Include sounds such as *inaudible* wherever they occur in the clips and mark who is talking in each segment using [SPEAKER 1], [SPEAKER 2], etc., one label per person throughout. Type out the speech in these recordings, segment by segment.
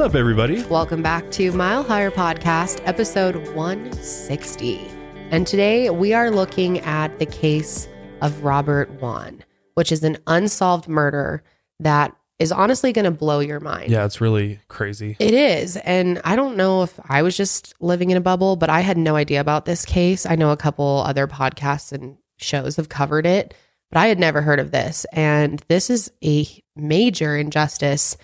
[SPEAKER 1] What's up, everybody?
[SPEAKER 2] Welcome back to Mile Higher Podcast, episode 160. And today we are looking at the case of Robert Wone, which is an unsolved murder that is honestly going to blow your mind.
[SPEAKER 1] Yeah, it's really crazy.
[SPEAKER 2] It is. And I don't know if I was just living in a bubble, but I had no idea about this case. I know a couple other podcasts and shows have covered it, but I had never heard of this. And this is a major injustice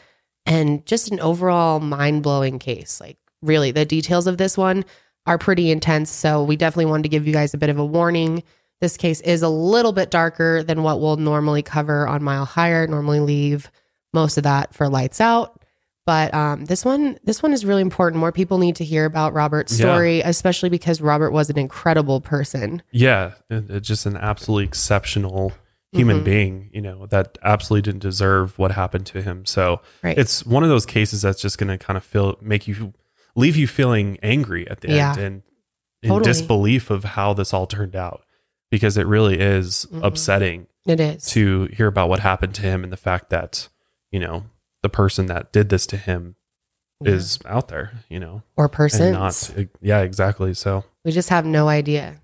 [SPEAKER 2] and just an overall mind blowing case. Like, really, the details of this one are pretty intense. So, we definitely wanted to give you guys a bit of a warning. This case is a little bit darker than what we'll normally cover on Mile Higher, normally leave most of that for lights out. But um, this one, this one is really important. More people need to hear about Robert's
[SPEAKER 1] Yeah.
[SPEAKER 2] story, especially because Robert was an incredible person.
[SPEAKER 1] Yeah, it- it's just an absolutely exceptional human
[SPEAKER 2] Mhm.
[SPEAKER 1] being, you know, that absolutely didn't deserve what happened to him. So
[SPEAKER 2] Right.
[SPEAKER 1] it's one of those cases that's just going to kind of feel, make you, leave you feeling angry at the
[SPEAKER 2] Yeah.
[SPEAKER 1] end and in
[SPEAKER 2] Totally.
[SPEAKER 1] disbelief of how this all turned out because it really is
[SPEAKER 2] Mhm.
[SPEAKER 1] upsetting
[SPEAKER 2] It is.
[SPEAKER 1] to hear about what happened to him and the fact that, you know, the person that did this to him
[SPEAKER 2] Yeah.
[SPEAKER 1] is out there, you know,
[SPEAKER 2] or person
[SPEAKER 1] not, yeah, exactly. So,
[SPEAKER 2] we just have no idea.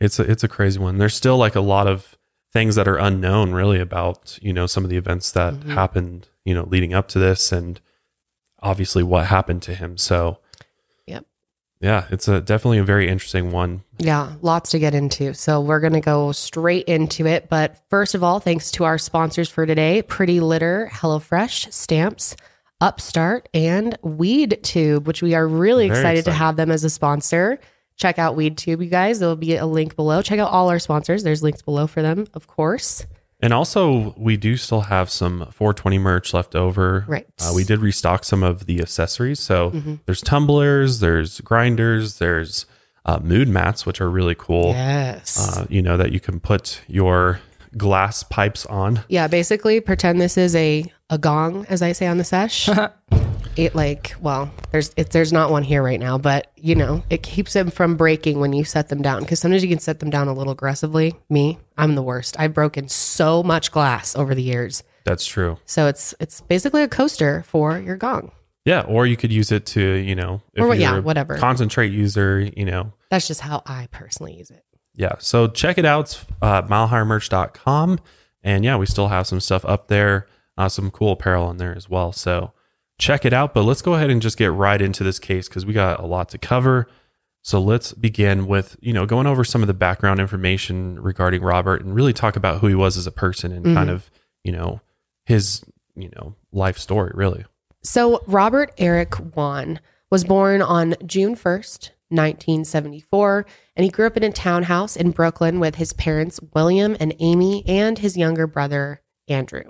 [SPEAKER 1] it's a it's a crazy one. There's still like a lot of things that are unknown really about, you know, some of the events that
[SPEAKER 2] Mhm.
[SPEAKER 1] happened, you know, leading up to this and obviously what happened to him. So
[SPEAKER 2] Yep.
[SPEAKER 1] Yeah, it's a definitely a very interesting one.
[SPEAKER 2] Yeah, lots to get into. So we're going to go straight into it. But first of all, thanks to our sponsors for today Pretty Litter, HelloFresh, Stamps, Upstart, and Weed Tube, which we are really
[SPEAKER 1] Very
[SPEAKER 2] excited to have them as a sponsor. Check out WeedTube, you guys. There will be a link below. Check out all our sponsors. There's links below for them, of course.
[SPEAKER 1] And also, we do still have some 420 merch left over.
[SPEAKER 2] Right.
[SPEAKER 1] Uh, we did restock some of the accessories. So
[SPEAKER 2] Mhm.
[SPEAKER 1] there's tumblers, there's grinders, there's uh, mood mats, which are really cool.
[SPEAKER 2] Yes.
[SPEAKER 1] Uh, you know, that you can put your glass pipes on.
[SPEAKER 2] Yeah, basically pretend this is a a gong, as I say on the sesh. *laughs* it like, well, there's it, there's not one here right now, but you know, it keeps them from breaking when you set them down because sometimes you can set them down a little aggressively. Me, I'm the worst. I've broken so much glass over the years,
[SPEAKER 1] That's true.
[SPEAKER 2] so it's it's basically a coaster for your gong.
[SPEAKER 1] Yeah. Or you could use it to, you know, if
[SPEAKER 2] Or, yeah, whatever.
[SPEAKER 1] concentrate user, you know,
[SPEAKER 2] That's just how I personally use it.
[SPEAKER 1] yeah so check it out uh milehighermerch.com and yeah we still have some stuff up there uh, some cool apparel in there as well so check it out but let's go ahead and just get right into this case because we got a lot to cover so let's begin with you know going over some of the background information regarding robert and really talk about who he was as a person and kind
[SPEAKER 2] Mhm.
[SPEAKER 1] of you know his you know life story really
[SPEAKER 2] So, Robert Eric Wone was born on June 1st, 1974, and he grew up in a townhouse in Brooklyn with his parents, William and Amy, and his younger brother, Andrew.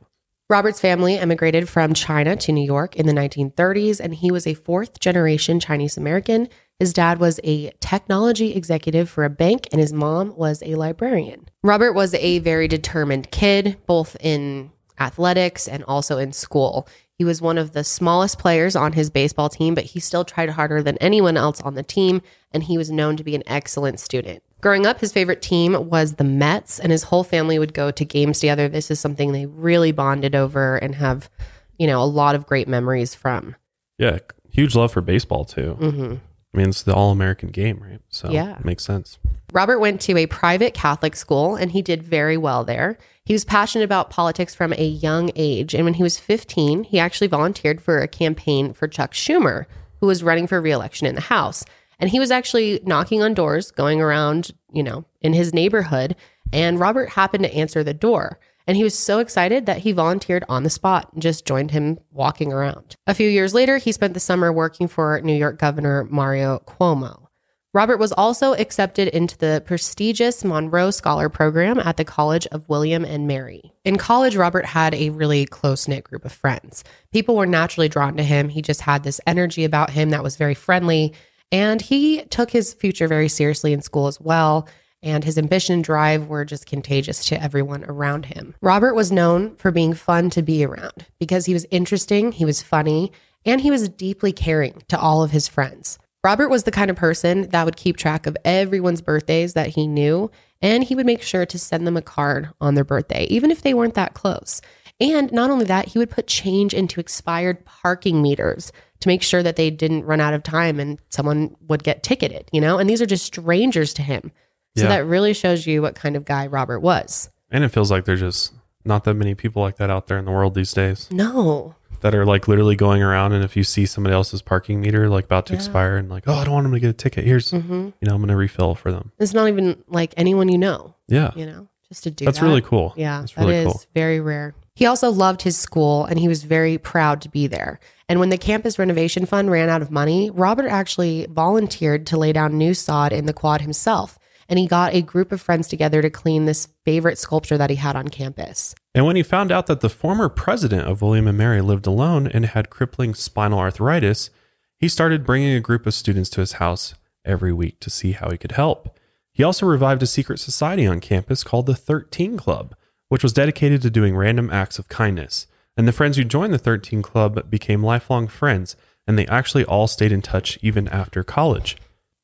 [SPEAKER 2] Robert's family immigrated from China to New York in the 1930s, and he was a fourth generation Chinese American. His dad was a technology executive for a bank, and his mom was a librarian. Robert was a very determined kid, both in athletics and also in school. He was one of the smallest players on his baseball team, but he still tried harder than anyone else on the team, and he was known to be an excellent student. Growing up, his favorite team was the Mets, and his whole family would go to games together. This is something they really bonded over and have, you know, a lot of great memories from.
[SPEAKER 1] yeah huge love for baseball too
[SPEAKER 2] hmm
[SPEAKER 1] i mean it's the all-american game right so
[SPEAKER 2] Yeah.
[SPEAKER 1] it makes sense
[SPEAKER 2] Robert went to a private Catholic school and he did very well there. He was passionate about politics from a young age. And when he was 15, he actually volunteered for a campaign for Chuck Schumer, who was running for reelection in the House. And he was actually knocking on doors, going around, you know, in his neighborhood. And Robert happened to answer the door. And he was so excited that he volunteered on the spot and just joined him walking around. A few years later, he spent the summer working for New York Governor Mario Cuomo. Robert was also accepted into the prestigious Monroe Scholar Program at the College of William and Mary. In college, Robert had a really close knit group of friends. People were naturally drawn to him. He just had this energy about him that was very friendly. And he took his future very seriously in school as well. And his ambition and drive were just contagious to everyone around him. Robert was known for being fun to be around because he was interesting, he was funny, and he was deeply caring to all of his friends. Robert was the kind of person that would keep track of everyone's birthdays that he knew, and he would make sure to send them a card on their birthday, even if they weren't that close. And not only that, he would put change into expired parking meters to make sure that they didn't run out of time and someone would get ticketed, you know? And these are just strangers to him. So
[SPEAKER 1] Yeah.
[SPEAKER 2] that really shows you what kind of guy Robert was.
[SPEAKER 1] And it feels like there's just not that many people like that out there in the world these days
[SPEAKER 2] No.
[SPEAKER 1] that are like literally going around. And if you see somebody else's parking meter like about to
[SPEAKER 2] Yeah.
[SPEAKER 1] expire and like, oh, I don't want them to get a ticket. Here's,
[SPEAKER 2] hmm
[SPEAKER 1] you know, I'm going to refill for them.
[SPEAKER 2] It's not even like anyone you know,
[SPEAKER 1] Yeah.
[SPEAKER 2] you know, just to do
[SPEAKER 1] That's
[SPEAKER 2] that.
[SPEAKER 1] really cool.
[SPEAKER 2] Yeah,
[SPEAKER 1] That's really
[SPEAKER 2] is
[SPEAKER 1] cool.
[SPEAKER 2] very rare. He also loved his school and he was very proud to be there. And when the campus renovation fund ran out of money, Robert actually volunteered to lay down new sod in the quad himself. And he got a group of friends together to clean this favorite sculpture that he had on campus.
[SPEAKER 1] And when he found out that the former president of William and Mary lived alone and had crippling spinal arthritis, he started bringing a group of students to his house every week to see how he could help. He also revived a secret society on campus called the 13 Club, which was dedicated to doing random acts of kindness. And the friends who joined the 13 Club became lifelong friends, and they actually all stayed in touch even after college.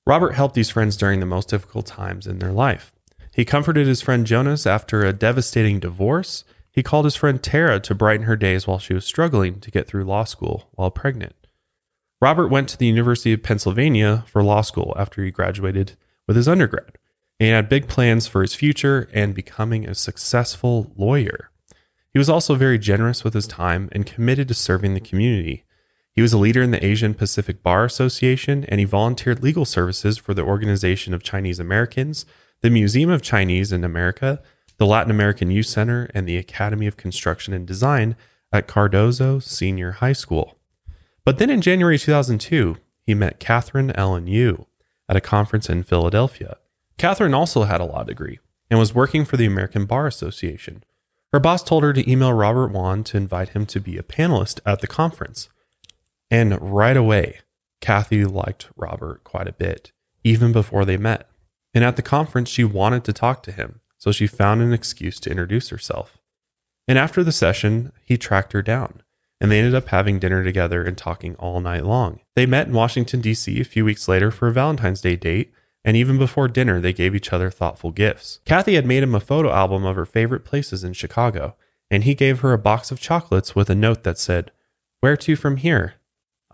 [SPEAKER 1] Robert helped these friends during the most difficult times in their life. He comforted his friend Jonas after a devastating divorce. He called his friend Tara to brighten her days while she was struggling to get through law school while pregnant. Robert went to the University of Pennsylvania for law school after he graduated with his undergrad. He had big plans for his future and becoming a successful lawyer. He was also very generous with his time and committed to serving the community. He was a leader in the Asian Pacific Bar Association and he volunteered legal services for the Organization of Chinese Americans, the Museum of Chinese in America, the Latin American Youth Center, and the Academy of Construction and Design at Cardozo Senior High School. But then in January 2002, he met Catherine Ellen Yu at a conference in Philadelphia. Catherine also had a law degree and was working for the American Bar Association. Her boss told her to email Robert Wone to invite him to be a panelist at the conference. And right away, Kathy liked Robert quite a bit, even before they met. And at the conference, she wanted to talk to him, so she found an excuse to introduce herself. And after the session, he tracked her down, and they ended up having dinner together and talking all night long. They met in Washington, D.C. a few weeks later for a Valentine's Day date, and even before dinner, they gave each other thoughtful gifts. Kathy had made him a photo album of her favorite places in Chicago, and he gave her a box of chocolates with a note that said, Where to from here?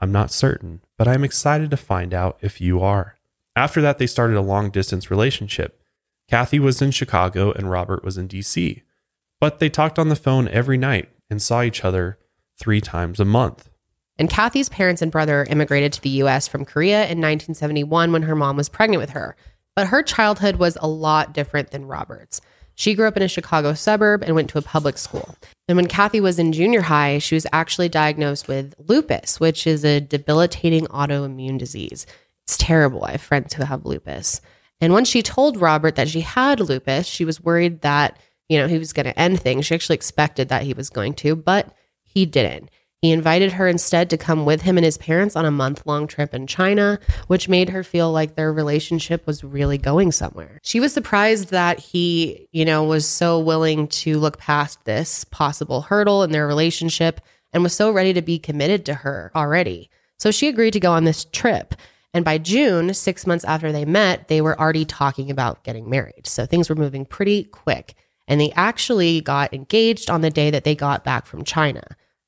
[SPEAKER 1] I'm not certain, but I'm excited to find out if you are. After that, they started a long distance relationship. Kathy was in Chicago and Robert was in DC. But they talked on the phone every night and saw each other three times a month.
[SPEAKER 2] And Kathy's parents and brother immigrated to the US from Korea in 1971 when her mom was pregnant with her. But her childhood was a lot different than Robert's. She grew up in a Chicago suburb and went to a public school. And when Kathy was in junior high, she was actually diagnosed with lupus, which is a debilitating autoimmune disease. It's terrible. I have friends who have lupus. And when she told Robert that she had lupus, she was worried that, you know, he was going to end things. She actually expected that he was going to, but he didn't. He invited her instead to come with him and his parents on a month long trip in China, which made her feel like their relationship was really going somewhere. She was surprised that he, you know, was so willing to look past this possible hurdle in their relationship and was so ready to be committed to her already. So she agreed to go on this trip. And by June, six months after they met, they were already talking about getting married. So things were moving pretty quick. And they actually got engaged on the day that they got back from China.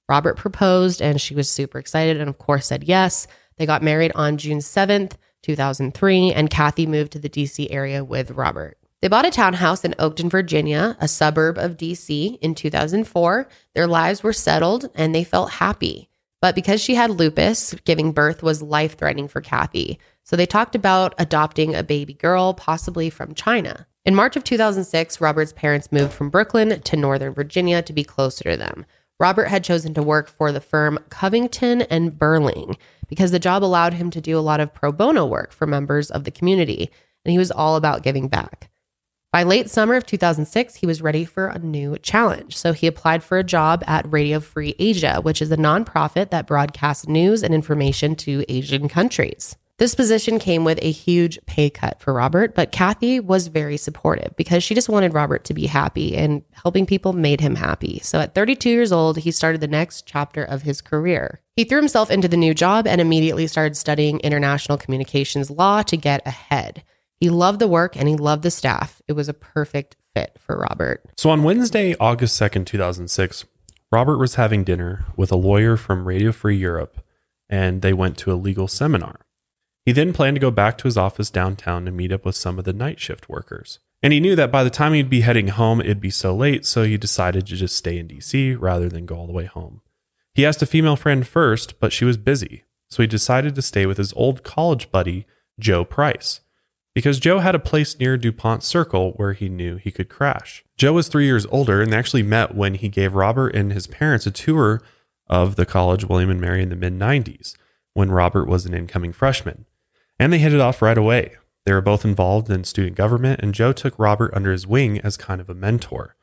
[SPEAKER 2] Robert proposed and she was super excited and, of course, said yes. They got married on June 7th, 2003, and Kathy moved to the DC area with Robert. They bought a townhouse in Oakton, Virginia, a suburb of DC, in 2004. Their lives were settled and they felt happy. But because she had lupus, giving birth was life threatening for Kathy. So they talked about adopting a baby girl, possibly from China. In March of 2006, Robert's parents moved from Brooklyn to Northern Virginia to be closer to them. Robert had chosen to work for the firm Covington and Burling because the job allowed him to do a lot of pro bono work for members of the community, and he was all about giving back. By late summer of 2006, he was ready for a new challenge. So he applied for a job at Radio Free Asia, which is a nonprofit that broadcasts news and information to Asian countries. This position came with a huge pay cut for Robert, but Kathy was very supportive because she just wanted Robert to be happy and helping people made him happy. So at 32 years old, he started the next chapter of his career. He threw himself into the new job and immediately started studying international communications law to get ahead. He loved the work and he loved the staff. It was a perfect fit for Robert.
[SPEAKER 1] So on Wednesday, August 2nd, 2006, Robert was having dinner with a lawyer from Radio Free Europe, and they went to a legal seminar. He then planned to go back to his office downtown to meet up with some of the night shift workers. And he knew that by the time he'd be heading home, it'd be so late, so he decided to just stay in DC rather than go all the way home. He asked a female friend first, but she was busy, so he decided to stay with his old college buddy, Joe Price, because Joe had a place near DuPont Circle where he knew he could crash. Joe was three years older and they actually met when he gave Robert and his parents a tour of the college William and Mary in the mid 90s when Robert was an incoming freshman. And they hit it off right away. They were both involved in student government, and Joe took Robert under his wing as kind of a mentor.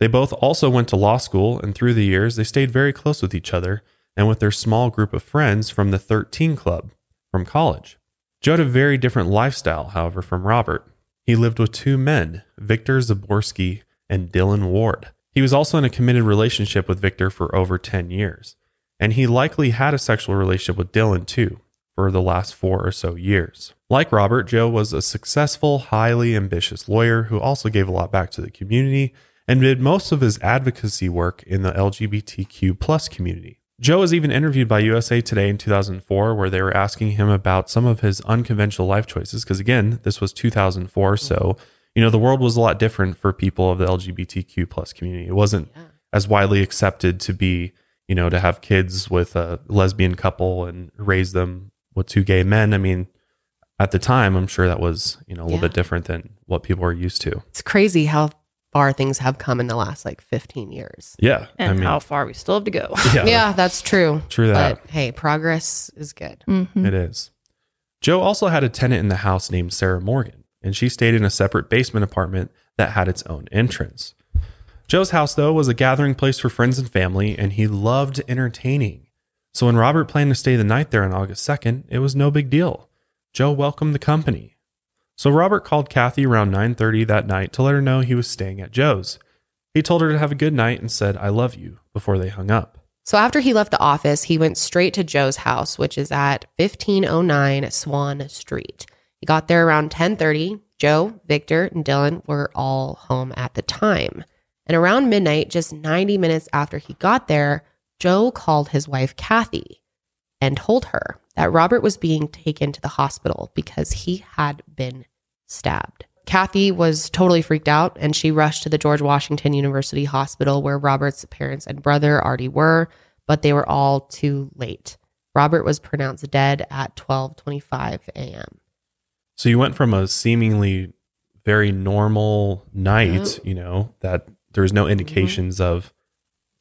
[SPEAKER 1] They both also went to law school, and through the years, they stayed very close with each other and with their small group of friends from the 13 Club from college. Joe had a very different lifestyle, however, from Robert. He lived with two men, Victor Zaborsky and Dylan Ward. He was also in a committed relationship with Victor for over 10 years, and he likely had a sexual relationship with Dylan too for the last four or so years. Like Robert, Joe was a successful, highly ambitious lawyer who also gave a lot back to the community and did most of his advocacy work in the LGBTQ plus community. Joe was even interviewed by USA Today in 2004, where they were asking him about some of his unconventional life choices. Because again, this was 2004, so you know the world was a lot different for people of the LGBTQ plus community. It wasn't
[SPEAKER 2] Yeah.
[SPEAKER 1] as widely accepted to be, you know, to have kids with a lesbian couple and raise them with two gay men. I mean, at the time, I'm sure that was you know a little
[SPEAKER 2] Yeah.
[SPEAKER 1] bit different than what people are used to.
[SPEAKER 2] It's crazy how far things have come in the last like 15 years.
[SPEAKER 1] Yeah,
[SPEAKER 3] And
[SPEAKER 1] I mean,
[SPEAKER 3] how far we still have to go. *laughs*
[SPEAKER 1] yeah,
[SPEAKER 2] Yeah, that's true.
[SPEAKER 1] true that.
[SPEAKER 2] But hey, progress is good.
[SPEAKER 3] Mhm.
[SPEAKER 1] It is. Joe also had a tenant in the house named Sarah Morgan, and she stayed in a separate basement apartment that had its own entrance. Joe's house, though, was a gathering place for friends and family, and he loved entertaining. So when Robert planned to stay the night there on August 2nd, it was no big deal. Joe welcomed the company. So Robert called Kathy around 9:30 that night to let her know he was staying at Joe's. He told her to have a good night and said, "I love you" before they hung up.
[SPEAKER 2] So after he left the office, he went straight to Joe's house, which is at 1509 Swann Street. He got there around 10:30. Joe, Victor, and Dylan were all home at the time. And around midnight, just 90 minutes after he got there, Joe called his wife Kathy and told her that Robert was being taken to the hospital because he had been stabbed. Kathy was totally freaked out and she rushed to the George Washington University Hospital where Robert's parents and brother already were, but they were all too late. Robert was pronounced dead at 12:25 a.m.
[SPEAKER 1] So you went from a seemingly very normal night, you know, that there was no mm-hmm. indications of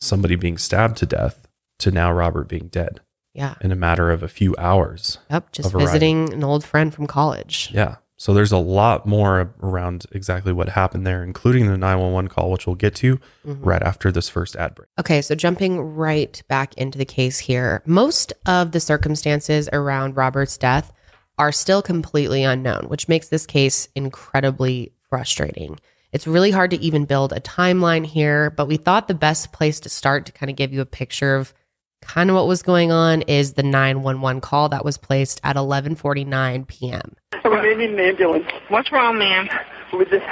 [SPEAKER 1] somebody being stabbed to death to now Robert being dead
[SPEAKER 2] Yeah.
[SPEAKER 1] in a matter of a few hours.
[SPEAKER 2] Yep, just visiting an old friend from college.
[SPEAKER 1] Yeah. So there's a lot more around exactly what happened there, including the 911 call, which we'll get to
[SPEAKER 2] Mhm.
[SPEAKER 1] right after this first ad break.
[SPEAKER 2] Okay, so jumping right back into the case here, most of the circumstances around Robert's death are still completely unknown, which makes this case incredibly frustrating. It's really hard to even build a timeline here, but we thought the best place to start to kind of give you a picture of kind of what was going on is the 911 call that was placed at 11:49 p.m.
[SPEAKER 4] We need an ambulance.
[SPEAKER 5] What's wrong, ma'am?
[SPEAKER 4] We just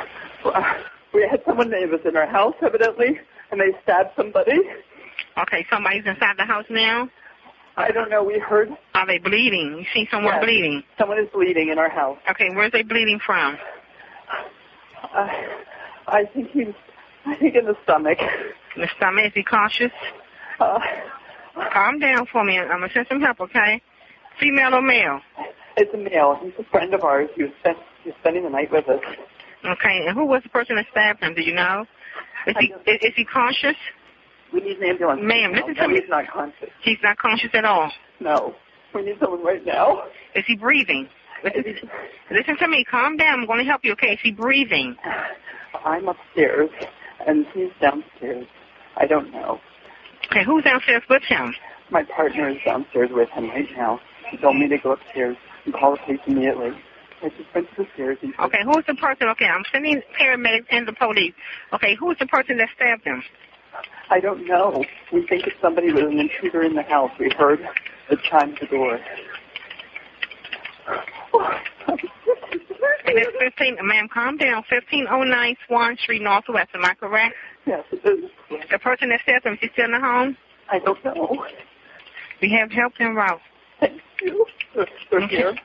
[SPEAKER 4] uh, we had someone that was in our house evidently, and they stabbed somebody.
[SPEAKER 5] Okay, somebody's inside the house now.
[SPEAKER 4] I don't know. We heard
[SPEAKER 5] Are they bleeding? You see someone
[SPEAKER 4] Yes.
[SPEAKER 5] bleeding?
[SPEAKER 4] someone is bleeding in our house.
[SPEAKER 5] Okay, where's they bleeding from?
[SPEAKER 4] Uh, I think he's, I think in the stomach.
[SPEAKER 5] In The stomach. Is he cautious?
[SPEAKER 4] Uh,
[SPEAKER 5] Calm down for me. I'm gonna send some help. Okay. Female or male?
[SPEAKER 4] it's a male. He's a friend of ours. He was, spent, he was spending the night with us.
[SPEAKER 5] Okay. And who was the person that stabbed him? Do you know? Is he is, is he conscious?
[SPEAKER 4] We need an ambulance.
[SPEAKER 5] Ma'am, listen
[SPEAKER 4] no,
[SPEAKER 5] to me.
[SPEAKER 4] He's not conscious.
[SPEAKER 5] He's not conscious at all.
[SPEAKER 4] No, we need someone right now.
[SPEAKER 5] Is he breathing? Listen, listen to me. Calm down. I'm going to help you. Okay. Is he breathing?
[SPEAKER 4] I'm upstairs, and he's downstairs. I don't know.
[SPEAKER 5] Okay. Who's downstairs with him?
[SPEAKER 4] My partner is downstairs with him right now. He told me to go upstairs and call the police immediately. I just went to the stairs. He said,
[SPEAKER 5] Okay. Who's the person? Okay. I'm sending paramedics and the police. Okay. Who's the person that stabbed him?
[SPEAKER 4] I don't know. We think it's somebody with an intruder in the house. We heard the chime at the door. *sighs* *laughs*
[SPEAKER 5] And it's 15, ma'am, calm down. 1509 Swann Street, Northwest. Am I correct?
[SPEAKER 4] yes, it is.
[SPEAKER 5] The person that him, is he still in the home?
[SPEAKER 4] I don't know.
[SPEAKER 5] We have help en route.
[SPEAKER 4] Thank you. They're, they're here.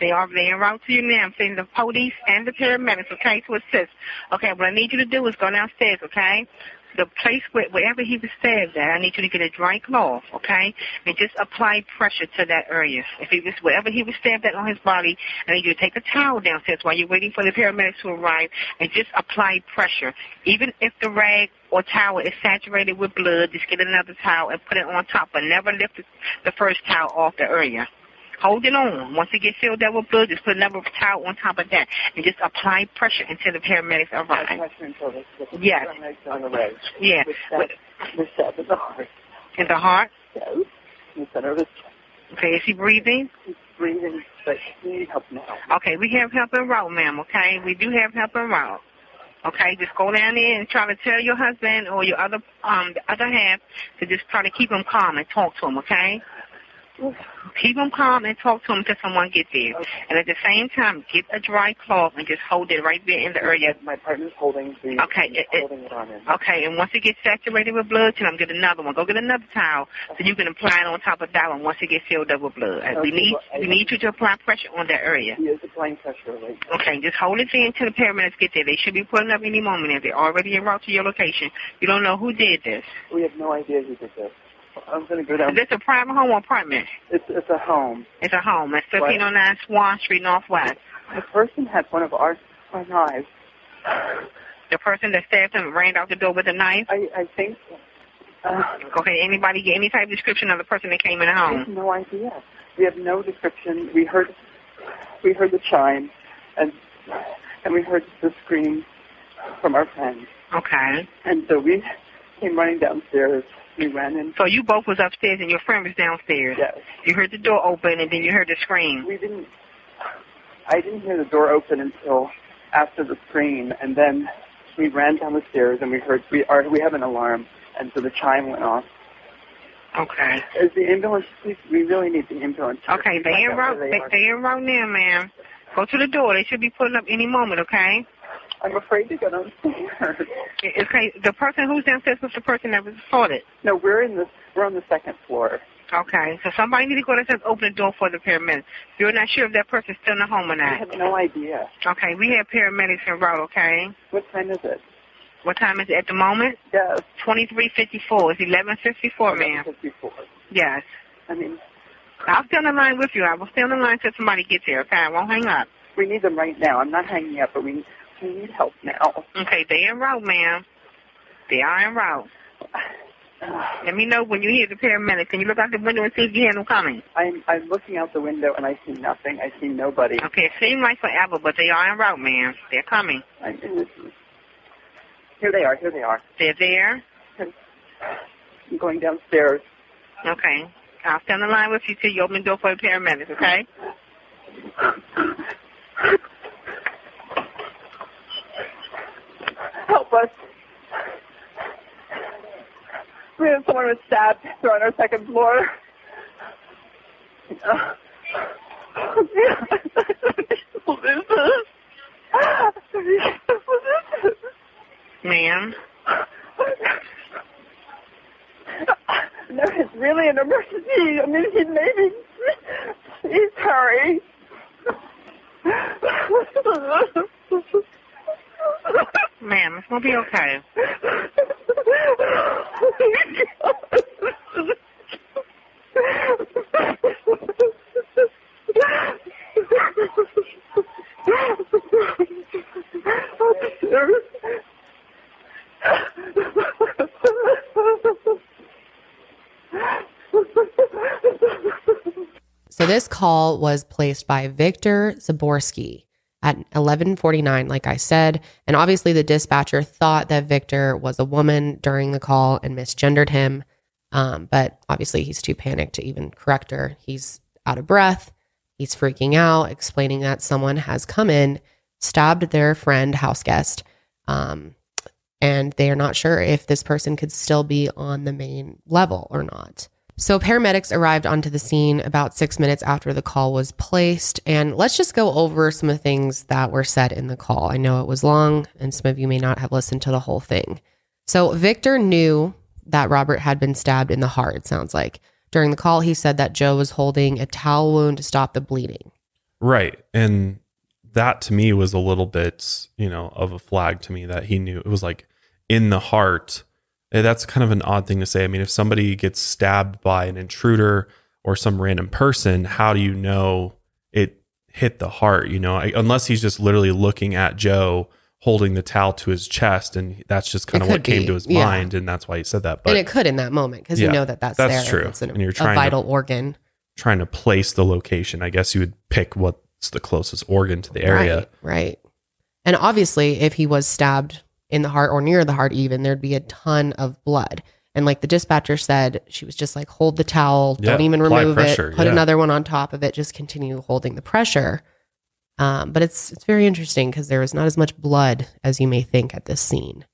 [SPEAKER 5] They are they en route to you now. I'm saying the police and the paramedics, okay, to assist. Okay, what I need you to do is go downstairs, okay? The place where wherever he was stabbed at, I need you to get a dry cloth, okay? And just apply pressure to that area. If he was wherever he was stabbed at on his body, I need you to take a towel downstairs while you're waiting for the paramedics to arrive and just apply pressure. Even if the rag or towel is saturated with blood, just get another towel and put it on top, but never lift the, the first towel off the area. Hold it on. Once it gets filled up with blood, just put another towel on top of that and just apply pressure until the paramedics arrive.
[SPEAKER 4] Question until they get the
[SPEAKER 5] Yes. Yeah.
[SPEAKER 4] With that, with that in the heart.
[SPEAKER 5] In the heart.
[SPEAKER 4] Yes. In the center of chest.
[SPEAKER 5] Okay, is he breathing?
[SPEAKER 4] He's breathing, but he needs help now.
[SPEAKER 5] Okay, we have help en route, ma'am, okay? We do have help en route. Okay, just go down there and try to tell your husband or your other um the other half to just try to keep him calm and talk to him, okay? Keep him calm and talk to him until someone gets there. And at the same time, get a dry cloth and just hold it right there in the area.
[SPEAKER 4] My partner's holding the
[SPEAKER 5] Okay, it-
[SPEAKER 4] holding it on him.
[SPEAKER 5] Okay, and once it gets saturated with blood, tell him get another one. Go get another towel so you can apply it on top of that one once it gets filled up with blood. Uh, We need
[SPEAKER 4] well, I-
[SPEAKER 5] we need you to apply pressure on that area.
[SPEAKER 4] He is applying pressure right now.
[SPEAKER 5] Okay, just hold it there until the paramedics get there. They should be pulling up any moment if they're already en route to your location. You don't know who did this.
[SPEAKER 4] We have no idea who did this. I'm going to go
[SPEAKER 5] Is
[SPEAKER 4] down.
[SPEAKER 5] this a private home or apartment?
[SPEAKER 4] It's, it's a home.
[SPEAKER 5] It's a home. It's 1509 Swann Street Northwest.
[SPEAKER 4] The person had one of our, our knives.
[SPEAKER 5] The person that stabbed him ran out the door with a knife.
[SPEAKER 4] I, I think. Uh,
[SPEAKER 5] Okay, anybody get any type of description of the person that came in the
[SPEAKER 4] we have
[SPEAKER 5] home?
[SPEAKER 4] no idea. We have no description. We heard, we heard the chime, and and we heard the scream from our friend.
[SPEAKER 5] Okay.
[SPEAKER 4] And so we came running downstairs. We ran in.
[SPEAKER 5] So you both was upstairs and your friend was downstairs.
[SPEAKER 4] Yes.
[SPEAKER 5] You heard the door open and then you heard the scream.
[SPEAKER 4] We didn't. I didn't hear the door open until after the scream, and then we ran down the stairs and we heard we are we have an alarm, and so the chime went off.
[SPEAKER 5] Okay.
[SPEAKER 4] Is the ambulance? We, we really need the ambulance.
[SPEAKER 5] Okay, they in
[SPEAKER 4] out
[SPEAKER 5] route. They,
[SPEAKER 4] are.
[SPEAKER 5] they in route now, ma'am. Go to the door. They should be pulling up any moment, okay?
[SPEAKER 4] I'm afraid to go downstairs.
[SPEAKER 5] Okay, the person who's downstairs was the person that was assaulted.
[SPEAKER 4] No, we're in the we're on the second floor.
[SPEAKER 5] Okay, so somebody need to go downstairs, open the door for the paramedics. You're not sure if that person's still in the home or not.
[SPEAKER 4] I have no idea.
[SPEAKER 5] Okay, we have paramedics en route, okay?
[SPEAKER 4] What time is it?
[SPEAKER 5] What time is it at the moment?
[SPEAKER 4] Yes.
[SPEAKER 5] 2354. It's 1154, ma'am.
[SPEAKER 4] 54.
[SPEAKER 5] Yes.
[SPEAKER 4] I mean,
[SPEAKER 5] I'll stay on the line with you. I will stay on the line until somebody gets here, okay? I won't hang up.
[SPEAKER 4] we need them right now. I'm not hanging up, but we we need help now.
[SPEAKER 5] Okay, they en route, ma'am. They are en route. *sighs* Let me know when you hear the paramedics. Can you look out the window and see if you hear them coming?
[SPEAKER 4] I'm I'm looking out the window and I see nothing. I see nobody.
[SPEAKER 5] Okay, it seems like forever, but they are en route, ma'am. They're coming.
[SPEAKER 4] This. Here they are. Here they are.
[SPEAKER 5] They're there.
[SPEAKER 4] I'm going downstairs.
[SPEAKER 5] Okay. I'll stay on the line with you till you open the door for the paramedics, okay? *laughs*
[SPEAKER 4] Help us. We have someone was stabbed. They're on our second floor. Uh, what is this? What is this?
[SPEAKER 5] Ma'am.
[SPEAKER 4] No, it's really an emergency. I mean, he maybe. Please hurry. *laughs*
[SPEAKER 5] Ma'am, gonna be okay.
[SPEAKER 2] So this call was placed by Victor Zaborsky at 11:49 like I said, and obviously the dispatcher thought that Victor was a woman during the call and misgendered him. Um, but obviously he's too panicked to even correct her. He's out of breath. He's freaking out, explaining that someone has come in, stabbed their friend house guest, um, and they are not sure if this person could still be on the main level or not. So paramedics arrived onto the scene about six minutes after the call was placed. And let's just go over some of the things that were said in the call. I know it was long, and some of you may not have listened to the whole thing. So Victor knew that Robert had been stabbed in the heart, it sounds like. During the call, he said that Joe was holding a towel wound to stop the bleeding.
[SPEAKER 1] Right. And that to me was a little bit, you know, of a flag to me that he knew it was like in the heart. Eh, That's kind of an odd thing to say. I mean, if somebody gets stabbed by an intruder or some random person, how do you know it hit the heart? You know, I, unless he's just literally looking at Joe holding the towel to his chest, and that's just kind
[SPEAKER 2] It
[SPEAKER 1] of what
[SPEAKER 2] could
[SPEAKER 1] came to his
[SPEAKER 2] yeah.
[SPEAKER 1] mind, and that's why he said that. But
[SPEAKER 2] and it could in that moment because
[SPEAKER 1] Yeah,
[SPEAKER 2] you know that that's,
[SPEAKER 1] that's
[SPEAKER 2] there.
[SPEAKER 1] true.
[SPEAKER 2] It's an,
[SPEAKER 1] And you're
[SPEAKER 2] a
[SPEAKER 1] trying to-
[SPEAKER 2] vital organ.
[SPEAKER 1] trying to place the location, I guess you would pick what's the closest organ to the area.
[SPEAKER 2] Right, right. And obviously, if he was stabbed in the heart or near the heart, even, there'd be a ton of blood. And like the dispatcher said, she was just like, hold the towel,
[SPEAKER 1] Yeah,
[SPEAKER 2] don't even remove
[SPEAKER 1] pressure,
[SPEAKER 2] it, put
[SPEAKER 1] yeah.
[SPEAKER 2] another one on top of it, just continue holding the pressure. Um, but it's it's very interesting because there was not as much blood as you may think at this scene.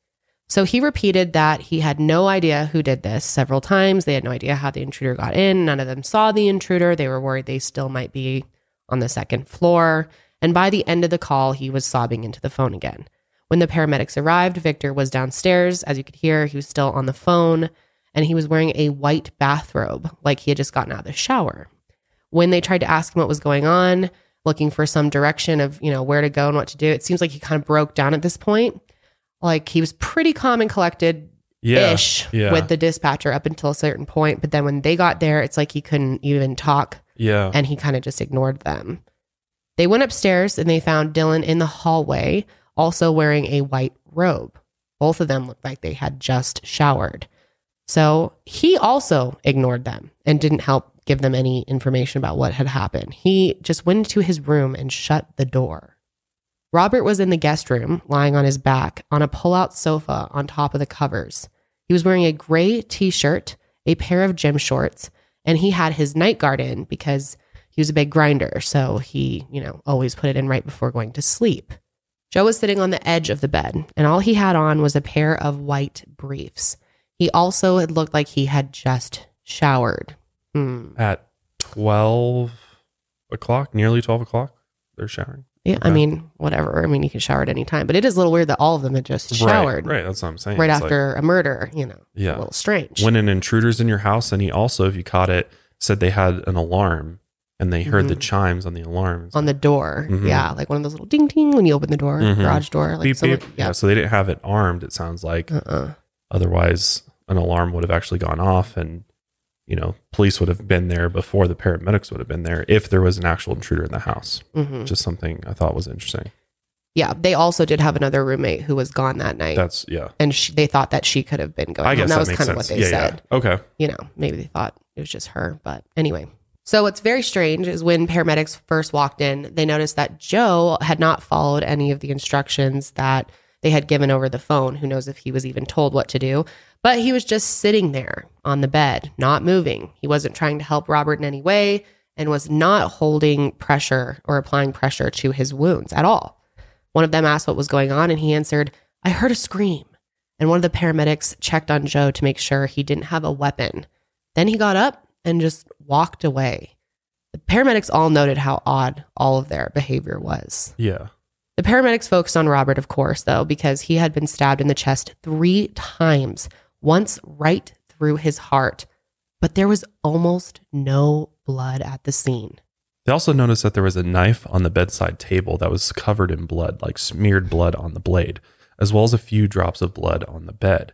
[SPEAKER 2] So he repeated that he had no idea who did this several times. They had no idea how the intruder got in. None of them saw the intruder. They were worried they still might be on the second floor. And by the end of the call, he was sobbing into the phone again. When the paramedics arrived, Victor was downstairs. As you could hear, he was still on the phone and he was wearing a white bathrobe, like he had just gotten out of the shower. When they tried to ask him what was going on, looking for some direction of, you know, where to go and what to do, it seems like he kind of broke down at this point. Like he was pretty calm and collected
[SPEAKER 1] Yeah.
[SPEAKER 2] ish
[SPEAKER 1] yeah.
[SPEAKER 2] with the dispatcher up until a certain point. But then when they got there, it's like he couldn't even talk
[SPEAKER 1] yeah.
[SPEAKER 2] and he kind of just ignored them. They went upstairs and they found Dylan in the hallway, also wearing a white robe. Both of them looked like they had just showered. So he also ignored them and didn't help give them any information about what had happened. He just went into his room and shut the door. Robert was in the guest room, lying on his back on a pull out sofa on top of the covers. He was wearing a gray t shirt, a pair of gym shorts, and he had his night guard in because he was a big grinder. So he, you know, always put it in right before going to sleep. Joe was sitting on the edge of the bed, and all he had on was a pair of white briefs. He also had looked like he had just showered. Hmm.
[SPEAKER 1] At 12 o'clock, nearly 12 o'clock, they're showering.
[SPEAKER 2] Yeah, I mean, whatever. I mean, you can shower at any time, but it is a little weird that all of them had just showered
[SPEAKER 1] Right, right. That's what I'm saying.
[SPEAKER 2] right
[SPEAKER 1] It's like,
[SPEAKER 2] after a murder. You know,
[SPEAKER 1] Yeah.
[SPEAKER 2] a little strange.
[SPEAKER 1] when an intruder's in your house, and he also, if you caught it, said they had an alarm and they heard the
[SPEAKER 2] Mhm.
[SPEAKER 1] chimes on the alarm. It's
[SPEAKER 2] on the door,
[SPEAKER 1] Mhm.
[SPEAKER 2] yeah, like one of those little ding ding when you open the door,
[SPEAKER 1] Mhm.
[SPEAKER 2] garage door, like
[SPEAKER 1] beep,
[SPEAKER 2] someone,
[SPEAKER 1] beep. Yeah. So they didn't have it armed, it sounds like.
[SPEAKER 2] Uh-uh.
[SPEAKER 1] Otherwise, an alarm would have actually gone off and, you know, police would have been there before the paramedics would have been there if there was an actual intruder in the house.
[SPEAKER 2] Mhm.
[SPEAKER 1] Just something I thought was interesting.
[SPEAKER 2] Yeah, they also did have another roommate who was gone that night,
[SPEAKER 1] That's, yeah.
[SPEAKER 2] and she, they thought that she could have been going.
[SPEAKER 1] I
[SPEAKER 2] home.
[SPEAKER 1] guess
[SPEAKER 2] that,
[SPEAKER 1] that,
[SPEAKER 2] was kind
[SPEAKER 1] sense.
[SPEAKER 2] of what they
[SPEAKER 1] yeah,
[SPEAKER 2] said.
[SPEAKER 1] yeah. Okay.
[SPEAKER 2] You know, maybe they thought it was just her, but anyway. So what's very strange is when paramedics first walked in, they noticed that Joe had not followed any of the instructions that they had given over the phone. Who knows if he was even told what to do? But he was just sitting there on the bed, not moving. He wasn't trying to help Robert in any way and was not holding pressure or applying pressure to his wounds at all. One of them asked what was going on, and he answered, I heard a scream. And one of the paramedics checked on Joe to make sure he didn't have a weapon. Then he got up and just walked away. The paramedics all noted how odd all of their behavior was.
[SPEAKER 1] Yeah.
[SPEAKER 2] The paramedics focused on Robert, of course, though, because he had been stabbed in the chest three times, once right through his heart. But there was almost no blood at the scene.
[SPEAKER 1] They also noticed that there was a knife on the bedside table that was covered in blood, like smeared blood on the blade, as well as a few drops of blood on the bed.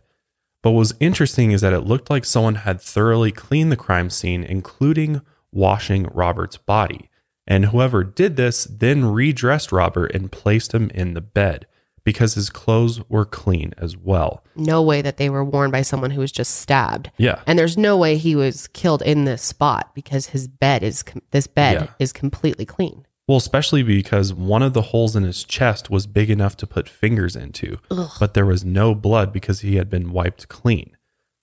[SPEAKER 1] But what was interesting is that it looked like someone had thoroughly cleaned the crime scene, including washing Robert's body. And whoever did this then redressed Robert and placed him in the bed because his clothes were clean as well.
[SPEAKER 2] No way that they were worn by someone who was just stabbed.
[SPEAKER 1] Yeah.
[SPEAKER 2] And there's no way he was killed in this spot because his bed is com- this bed
[SPEAKER 1] Yeah.
[SPEAKER 2] is completely clean.
[SPEAKER 1] Well, especially because one of the holes in his chest was big enough to put fingers into, but there was no blood because he had been wiped clean.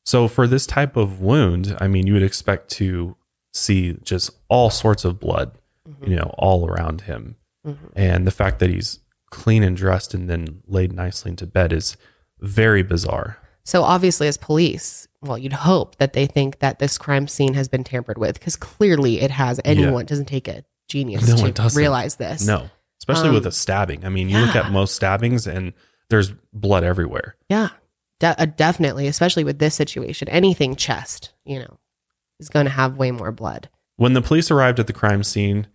[SPEAKER 1] So, for this type of wound, I mean, you would expect to see just all sorts of blood, mm-hmm. you know, all around him. Mm-hmm. And the fact that he's clean and dressed and then laid nicely into bed is very bizarre.
[SPEAKER 2] So obviously, as police, well, you'd hope that they think that this crime scene has been tampered with because clearly it has. Anyone it doesn't take a genius
[SPEAKER 1] No,
[SPEAKER 2] to realize this.
[SPEAKER 1] No, especially
[SPEAKER 2] Um,
[SPEAKER 1] with a stabbing. I mean, you look at most stabbings and there's blood everywhere.
[SPEAKER 2] Yeah, De- uh, definitely, especially with this situation. Anything chest, you know, is going to have way more blood.
[SPEAKER 1] When the police arrived at the crime scene,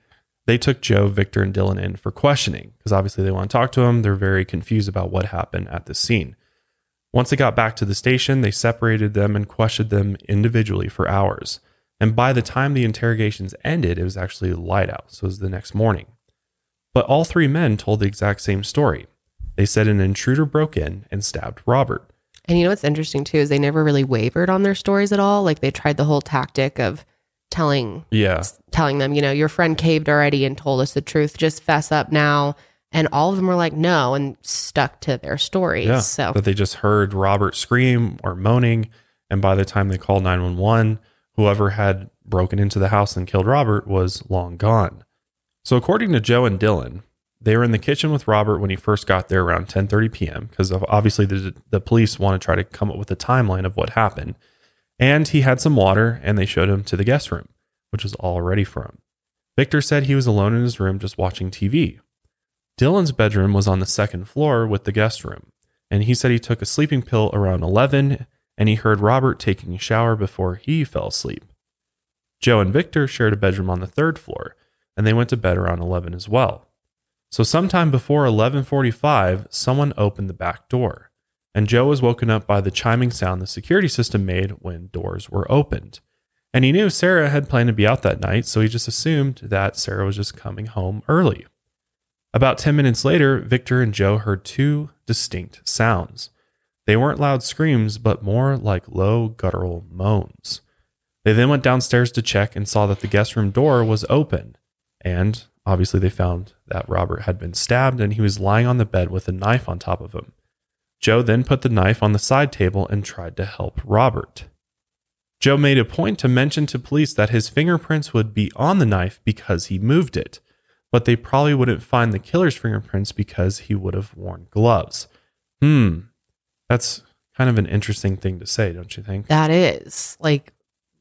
[SPEAKER 1] they took Joe, Victor, and Dylan in for questioning because obviously they want to talk to him. They're very confused about what happened at the scene. Once they got back to the station, they separated them and questioned them individually for hours. And by the time the interrogations ended, it was actually light out. So it was the next morning. But all three men told the exact same story. They said an intruder broke in and stabbed Robert.
[SPEAKER 2] And you know what's interesting too is they never really wavered on their stories at all. Like they tried the whole tactic of telling
[SPEAKER 1] Yeah.
[SPEAKER 2] telling them, you know, your friend caved already and told us the truth. Just fess up now. And all of them were like, no, and stuck to their stories.
[SPEAKER 1] Yeah.
[SPEAKER 2] So
[SPEAKER 1] That they just heard Robert scream or moaning. And by the time they called 911, whoever had broken into the house and killed Robert was long gone. So according to Joe and Dylan, they were in the kitchen with Robert when he first got there around 10:30 p.m. because obviously the, the police want to try to come up with a timeline of what happened. And he had some water and they showed him to the guest room, which was all ready for him. Victor said he was alone in his room just watching TV. Dylan's bedroom was on the second floor with the guest room, and he said he took a sleeping pill around 11 and he heard Robert taking a shower before he fell asleep. Joe and Victor shared a bedroom on the third floor, and they went to bed around 11 as well. So sometime before 11:45, someone opened the back door, and Joe was woken up by the chiming sound the security system made when doors were opened. And he knew Sarah had planned to be out that night, so he just assumed that Sarah was just coming home early. About 10 minutes later, Victor and Joe heard two distinct sounds. They weren't loud screams, but more like low guttural moans. They then went downstairs to check and saw that the guest room door was open. And obviously, they found that Robert had been stabbed and he was lying on the bed with a knife on top of him. Joe then put the knife on the side table and tried to help Robert. Joe made a point to mention to police that his fingerprints would be on the knife because he moved it, but they probably wouldn't find the killer's fingerprints because he would have worn gloves. Hmm, that's kind of an interesting thing to say, don't you think?
[SPEAKER 2] that is like,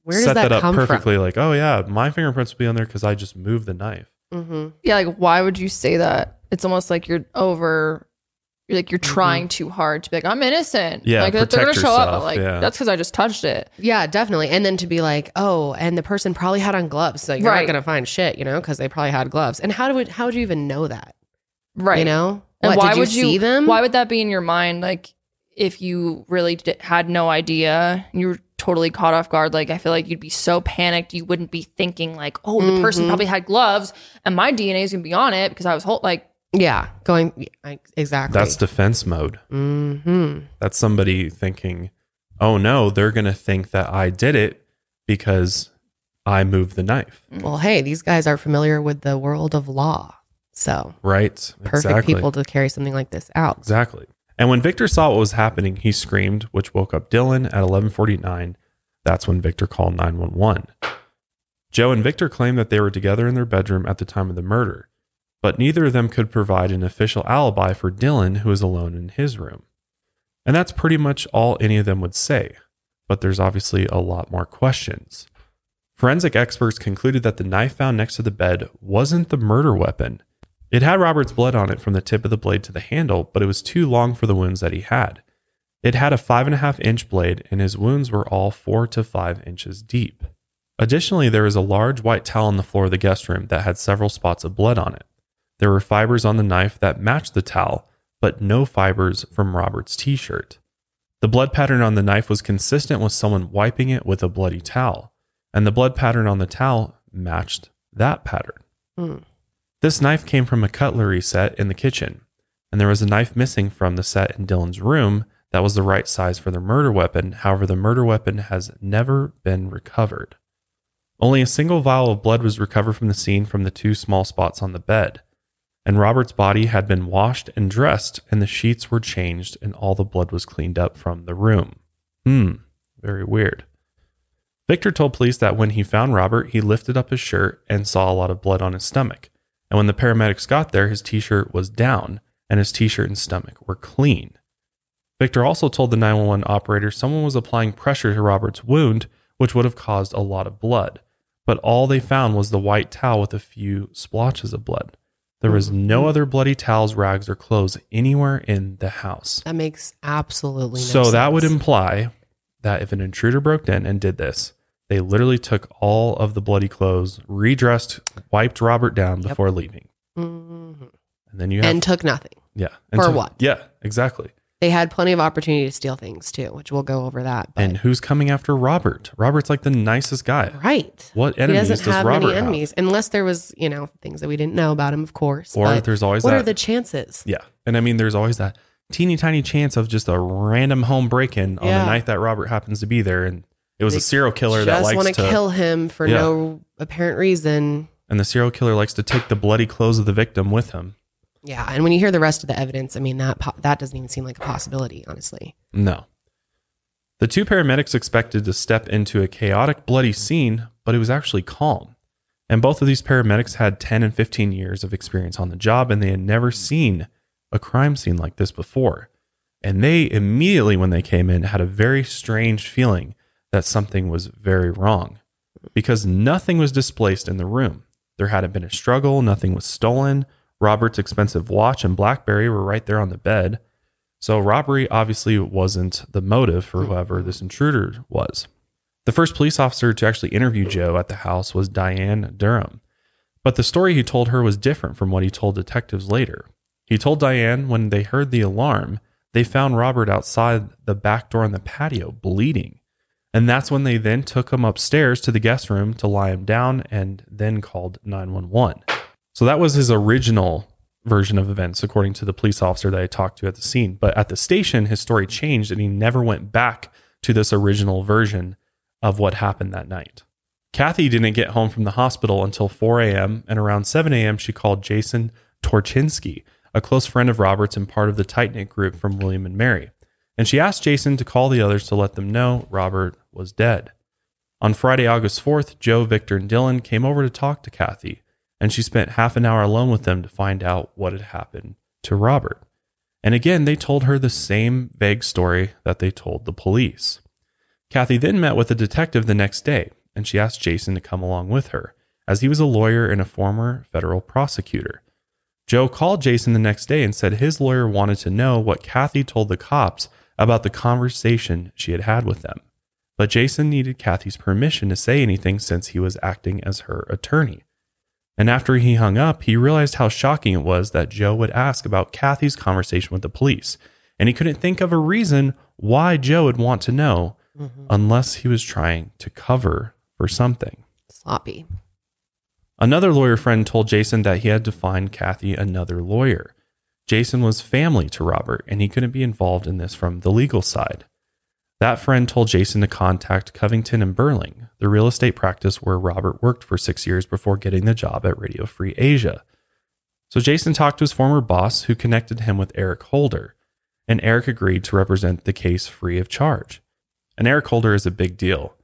[SPEAKER 2] where does
[SPEAKER 1] Set
[SPEAKER 2] that,
[SPEAKER 1] that, up
[SPEAKER 2] come
[SPEAKER 1] perfectly. Like, oh yeah, my fingerprints will be on there because I just moved the knife.
[SPEAKER 2] from? hmm
[SPEAKER 3] Yeah, like why would you say that? It's almost like you're over you're like you're trying too hard to be like, I'm innocent.
[SPEAKER 1] Mm-hmm. Yeah,
[SPEAKER 3] Like they're gonna
[SPEAKER 1] protect
[SPEAKER 3] show up, but like
[SPEAKER 1] yeah.
[SPEAKER 3] that's because I just touched it.
[SPEAKER 2] Yeah, definitely. And then to be like, oh, and the person probably had on gloves, so you're
[SPEAKER 3] Right.
[SPEAKER 2] not gonna find shit, you know, because they probably had gloves. And how do it, how would you even know that?
[SPEAKER 3] Right.
[SPEAKER 2] You know,
[SPEAKER 3] And
[SPEAKER 2] What,
[SPEAKER 3] why
[SPEAKER 2] did
[SPEAKER 3] would you
[SPEAKER 2] see them?
[SPEAKER 3] Why would that be in your mind? Like if you really di- had no idea, you were totally caught off guard. Like I feel like you'd be so panicked, you wouldn't be thinking like, oh, the person
[SPEAKER 2] Mhm.
[SPEAKER 3] probably had gloves, and my DNA is gonna be on it because I was whole like.
[SPEAKER 2] yeah, going exactly.
[SPEAKER 1] That's defense mode.
[SPEAKER 2] hmm
[SPEAKER 1] That's somebody thinking, oh no, they're going to think that I did it because I moved the knife.
[SPEAKER 2] Well, hey, these guys are familiar with the world of law, so
[SPEAKER 1] Right.
[SPEAKER 2] perfect people to carry something like this out.
[SPEAKER 1] Exactly. And when Victor saw what was happening, he screamed, which woke up Dylan at 11:49. That's when Victor called 911. Joe and Victor claimed that they were together in their bedroom at the time of the murder, but neither of them could provide an official alibi for Dylan, who was alone in his room. And that's pretty much all any of them would say, but there's obviously a lot more questions. Forensic experts concluded that the knife found next to the bed wasn't the murder weapon. It had Robert's blood on it from the tip of the blade to the handle, but it was too long for the wounds that he had. It had a five and a half inch blade, and his wounds were all four to five inches deep. Additionally, there was a large white towel on the floor of the guest room that had several spots of blood on it. There were fibers on the knife that matched the towel, but no fibers from Robert's t shirt. The blood pattern on the knife was consistent with someone wiping it with a bloody towel, and the blood pattern on the towel matched that pattern.
[SPEAKER 2] Hmm.
[SPEAKER 1] This knife came from a cutlery set in the kitchen, and there was a knife missing from the set in Dylan's room that was the right size for the murder weapon. However, the murder weapon has never been recovered. Only a single vial of blood was recovered from the scene from the two small spots on the bed, and Robert's body had been washed and dressed, and the sheets were changed, and all the blood was cleaned up from the room. Hmm, very weird. Victor told police that when he found Robert, he lifted up his shirt and saw a lot of blood on his stomach. And when the paramedics got there, his t shirt was down and his t shirt and stomach were clean. Victor also told the 911 operator someone was applying pressure to Robert's wound, which would have caused a lot of blood. But all they found was the white towel with a few splotches of blood. There was mm-hmm. no other bloody towels, rags, or clothes anywhere in the house.
[SPEAKER 2] That makes absolutely no
[SPEAKER 1] So that would imply that if an intruder broke in and did this, They literally took all of the bloody clothes, redressed, wiped Robert down before leaving.
[SPEAKER 2] Mhm.
[SPEAKER 1] And then you have
[SPEAKER 2] And took nothing.
[SPEAKER 1] yeah.
[SPEAKER 2] for
[SPEAKER 1] took-
[SPEAKER 2] what?
[SPEAKER 1] Yeah, exactly.
[SPEAKER 2] They had plenty of opportunity to steal things too, which we'll go over that. But
[SPEAKER 1] And who's coming after Robert? Robert's like the nicest guy.
[SPEAKER 2] right.
[SPEAKER 1] What
[SPEAKER 2] He
[SPEAKER 1] enemies
[SPEAKER 2] doesn't
[SPEAKER 1] does
[SPEAKER 2] have
[SPEAKER 1] Robert have?
[SPEAKER 2] enemies, unless there was, you know, things that we didn't know about him, of course.
[SPEAKER 1] Or
[SPEAKER 2] But
[SPEAKER 1] there's always
[SPEAKER 2] what
[SPEAKER 1] that.
[SPEAKER 2] are the chances?
[SPEAKER 1] yeah. And I mean, there's always that teeny tiny chance of just a random home break in on
[SPEAKER 2] Yeah.
[SPEAKER 1] the night that Robert happens to be there. And it was
[SPEAKER 2] They
[SPEAKER 1] a serial killer that
[SPEAKER 2] Just
[SPEAKER 1] likes
[SPEAKER 2] want
[SPEAKER 1] to
[SPEAKER 2] to kill him for
[SPEAKER 1] Yeah.
[SPEAKER 2] no apparent reason.
[SPEAKER 1] and the serial killer likes to take the bloody clothes of the victim with him.
[SPEAKER 2] Yeah, and when you hear the rest of the evidence, I mean that po- that doesn't even seem like a possibility, honestly.
[SPEAKER 1] No. The two paramedics expected to step into a chaotic, bloody scene, but it was actually calm. And both of these paramedics had 10 and 15 years of experience on the job, and they had never seen a crime scene like this before. And they immediately, when they came in, had a very strange feeling that something was very wrong because nothing was displaced in the room. There hadn't been a struggle, nothing was stolen. Robert's expensive watch and Blackberry were right there on the bed. So, robbery obviously wasn't the motive for whoever this intruder was. The first police officer to actually interview Joe at the house was Diane Durham. But the story he told her was different from what he told detectives later. He told Diane when they heard the alarm, they found Robert outside the back door on the patio bleeding. And that's when they then took him upstairs to the guest room to lie him down and then called 911. So that was his original version of events, according to the police officer that I talked to at the scene. But at the station, his story changed and he never went back to this original version of what happened that night. Kathy didn't get home from the hospital until 4 a.m., and around 7 a.m., she called Jason Torchinsky, a close friend of Robert's and part of the tight knit group from William and Mary. And she asked Jason to call the others to let them know Robert was dead. On Friday, August 4th, Joe, Victor, and Dylan came over to talk to Kathy, and she spent half an hour alone with them to find out what had happened to Robert. And again, they told her the same vague story that they told the police. Kathy then met with a detective the next day, and she asked Jason to come along with her, as he was a lawyer and a former federal prosecutor. Joe called Jason the next day and said his lawyer wanted to know what Kathy told the cops about the conversation she had had with them. But Jason needed Kathy's permission to say anything since he was acting as her attorney. And after he hung up, he realized how shocking it was that Joe would ask about Kathy's conversation with the police. And he couldn't think of a reason why Joe would want to know mm-hmm. unless he was trying to cover for something.
[SPEAKER 2] Sloppy.
[SPEAKER 1] Another lawyer friend told Jason that he had to find Kathy another lawyer. Jason was family to Robert, and he couldn't be involved in this from the legal side. That friend told Jason to contact Covington and Burling, the real estate practice where Robert worked for six years before getting the job at Radio Free Asia. So Jason talked to his former boss, who connected him with Eric Holder, and Eric agreed to represent the case free of charge. And Eric Holder is a big deal.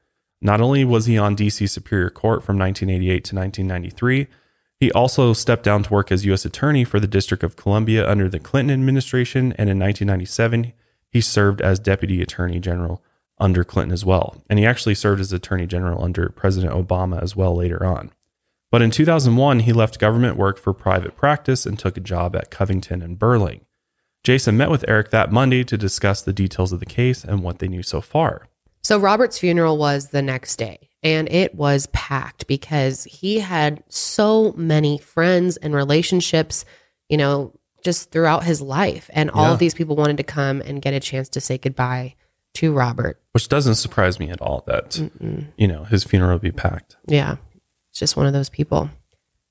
[SPEAKER 1] Not only was he on DC Superior Court from 1988 to 1993, he also stepped down to work as U.S. Attorney for the District of Columbia under the Clinton administration, and in 1997, he served as Deputy Attorney General under Clinton as well. And he actually served as Attorney General under President Obama as well later on. But in 2001, he left government work for private practice and took a job at Covington and Burling. Jason met with Eric that Monday to discuss the details of the case and what they knew so far.
[SPEAKER 2] So Robert's funeral was the next day, and it was packed because he had so many friends and relationships, you know, just throughout his life. And all
[SPEAKER 1] Yeah.
[SPEAKER 2] of these people wanted to come and get a chance to say goodbye to Robert.
[SPEAKER 1] which doesn't surprise me at all that you know his funeral would be packed
[SPEAKER 2] Yeah, it's just one of those people.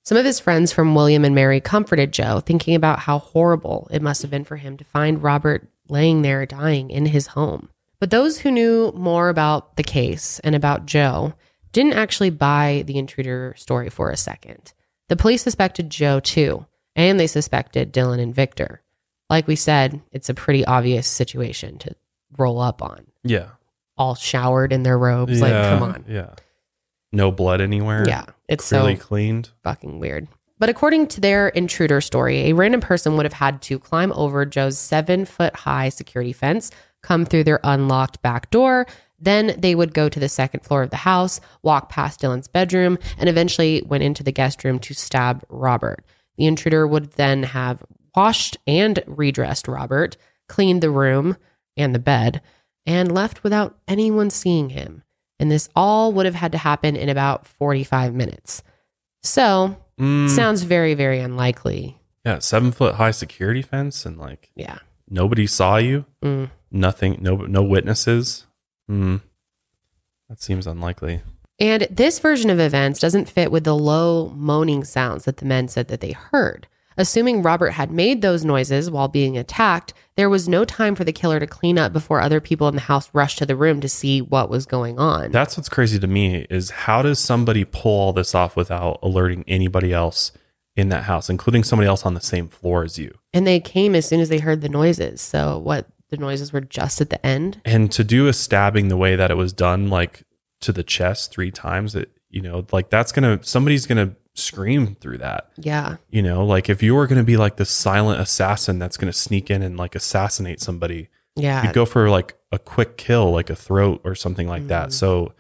[SPEAKER 2] Some of his friends from William and Mary comforted Joe, thinking about how horrible it must have been for him to find Robert laying there dying in his home. But those who knew more about the case and about Joe didn't actually buy the intruder story for a second. The police suspected Joe too, and they suspected Dylan and Victor. Like we said, it's a pretty obvious situation to roll up on.
[SPEAKER 1] yeah
[SPEAKER 2] All showered in their robes. Like, come on.
[SPEAKER 1] yeah no blood anywhere
[SPEAKER 2] Yeah, it's
[SPEAKER 1] really
[SPEAKER 2] so
[SPEAKER 1] cleaned
[SPEAKER 2] fucking weird. But according to their intruder story, a random person would have had to climb over Joe's seven foot high security fence, come through their unlocked back door. Then they would go to the second floor of the house, walk past Dylan's bedroom, and eventually went into the guest room to stab Robert. The intruder would then have washed and redressed Robert, cleaned the room and the bed, and left without anyone seeing him. And this all would have had to happen in about 45 minutes. So,
[SPEAKER 1] Mm,
[SPEAKER 2] sounds very, very unlikely.
[SPEAKER 1] yeah, seven foot high security fence and like
[SPEAKER 2] Yeah.
[SPEAKER 1] nobody saw you.
[SPEAKER 2] Mm.
[SPEAKER 1] Nothing. No. No witnesses. Hmm. That seems unlikely.
[SPEAKER 2] And this version of events doesn't fit with the low moaning sounds that the men said that they heard. Assuming Robert had made those noises while being attacked, there was no time for the killer to clean up before other people in the house rushed to the room to see what was going on.
[SPEAKER 1] That's what's crazy to me is how does somebody pull all this off without alerting anybody else in that house, including somebody else on the same floor as you?
[SPEAKER 2] and they came as soon as they heard the noises. So, what the noises were just at the end?
[SPEAKER 1] And to do a stabbing the way that it was done, like to the chest three times, that you know, like that's gonna somebody's gonna scream through that.
[SPEAKER 2] Yeah.
[SPEAKER 1] You know, like if you were gonna be like the silent assassin that's gonna sneak in and like assassinate somebody,
[SPEAKER 2] Yeah.
[SPEAKER 1] you'd go for like a quick kill, like a throat or something like that.
[SPEAKER 2] Mhm.
[SPEAKER 1] So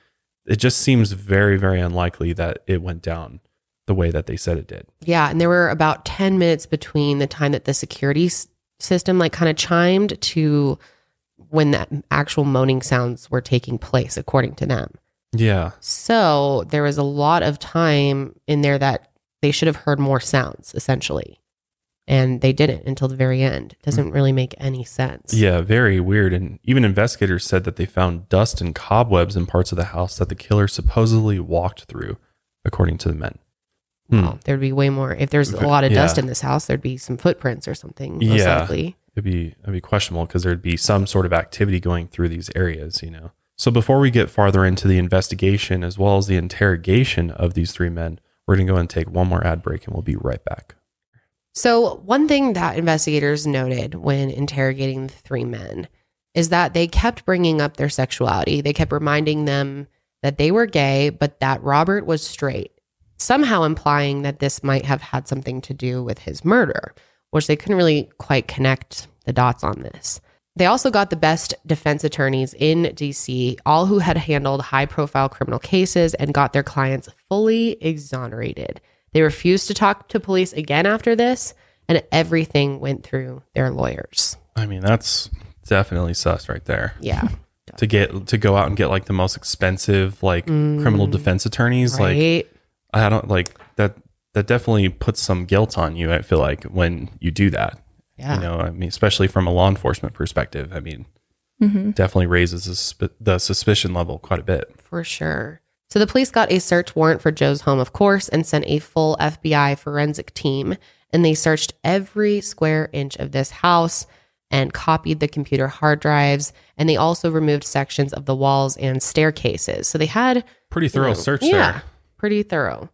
[SPEAKER 1] it just seems very, very unlikely that it went down the way that they said it did.
[SPEAKER 2] Yeah, and there were about 10 minutes between the time that the security s- system like kind of chimed to when that actual moaning sounds were taking place according to them.
[SPEAKER 1] Yeah.
[SPEAKER 2] So, there was a lot of time in there that they should have heard more sounds essentially. And they didn't until the very end. It doesn't really make any sense.
[SPEAKER 1] Yeah, very weird. And even investigators said that they found dust and cobwebs in parts of the house that the killer supposedly walked through, according to the men. Hmm.
[SPEAKER 2] There'd be way more. If there's a lot of
[SPEAKER 1] Yeah.
[SPEAKER 2] dust in this house, there'd be some footprints or something, most
[SPEAKER 1] Yeah.
[SPEAKER 2] likely.
[SPEAKER 1] It'd be it'd be questionable because there'd be some sort of activity going through these areas, you know. So before we get farther into the investigation as well as the interrogation of these three men, we're gonna go and take one more ad break and we'll be right back.
[SPEAKER 2] So, one thing that investigators noted when interrogating the three men is that they kept bringing up their sexuality. They kept reminding them that they were gay, but that Robert was straight, somehow implying that this might have had something to do with his murder, which they couldn't really quite connect the dots on this. They also got the best defense attorneys in DC, all who had handled high profile criminal cases and got their clients fully exonerated. They refused to talk to police again after this, and everything went through their lawyers.
[SPEAKER 1] I mean, that's definitely sus right there.
[SPEAKER 2] Yeah. *laughs*
[SPEAKER 1] To get to go out and get like the most expensive like criminal mm. defense attorneys, like? I don't like that that definitely puts some guilt on you, I feel like, when you do that.
[SPEAKER 2] Yeah.
[SPEAKER 1] You know, I mean, especially from a law enforcement perspective. I mean, mm-hmm. definitely raises the, susp- the suspicion level quite a bit.
[SPEAKER 2] For sure. So the police got a search warrant for Joe's home, of course, and sent a full FBI forensic team. And they searched every square inch of this house and copied the computer hard drives. And they also removed sections of the walls and staircases. So they had
[SPEAKER 1] Pretty thorough
[SPEAKER 2] know,
[SPEAKER 1] search
[SPEAKER 2] yeah,
[SPEAKER 1] there.
[SPEAKER 2] pretty thorough.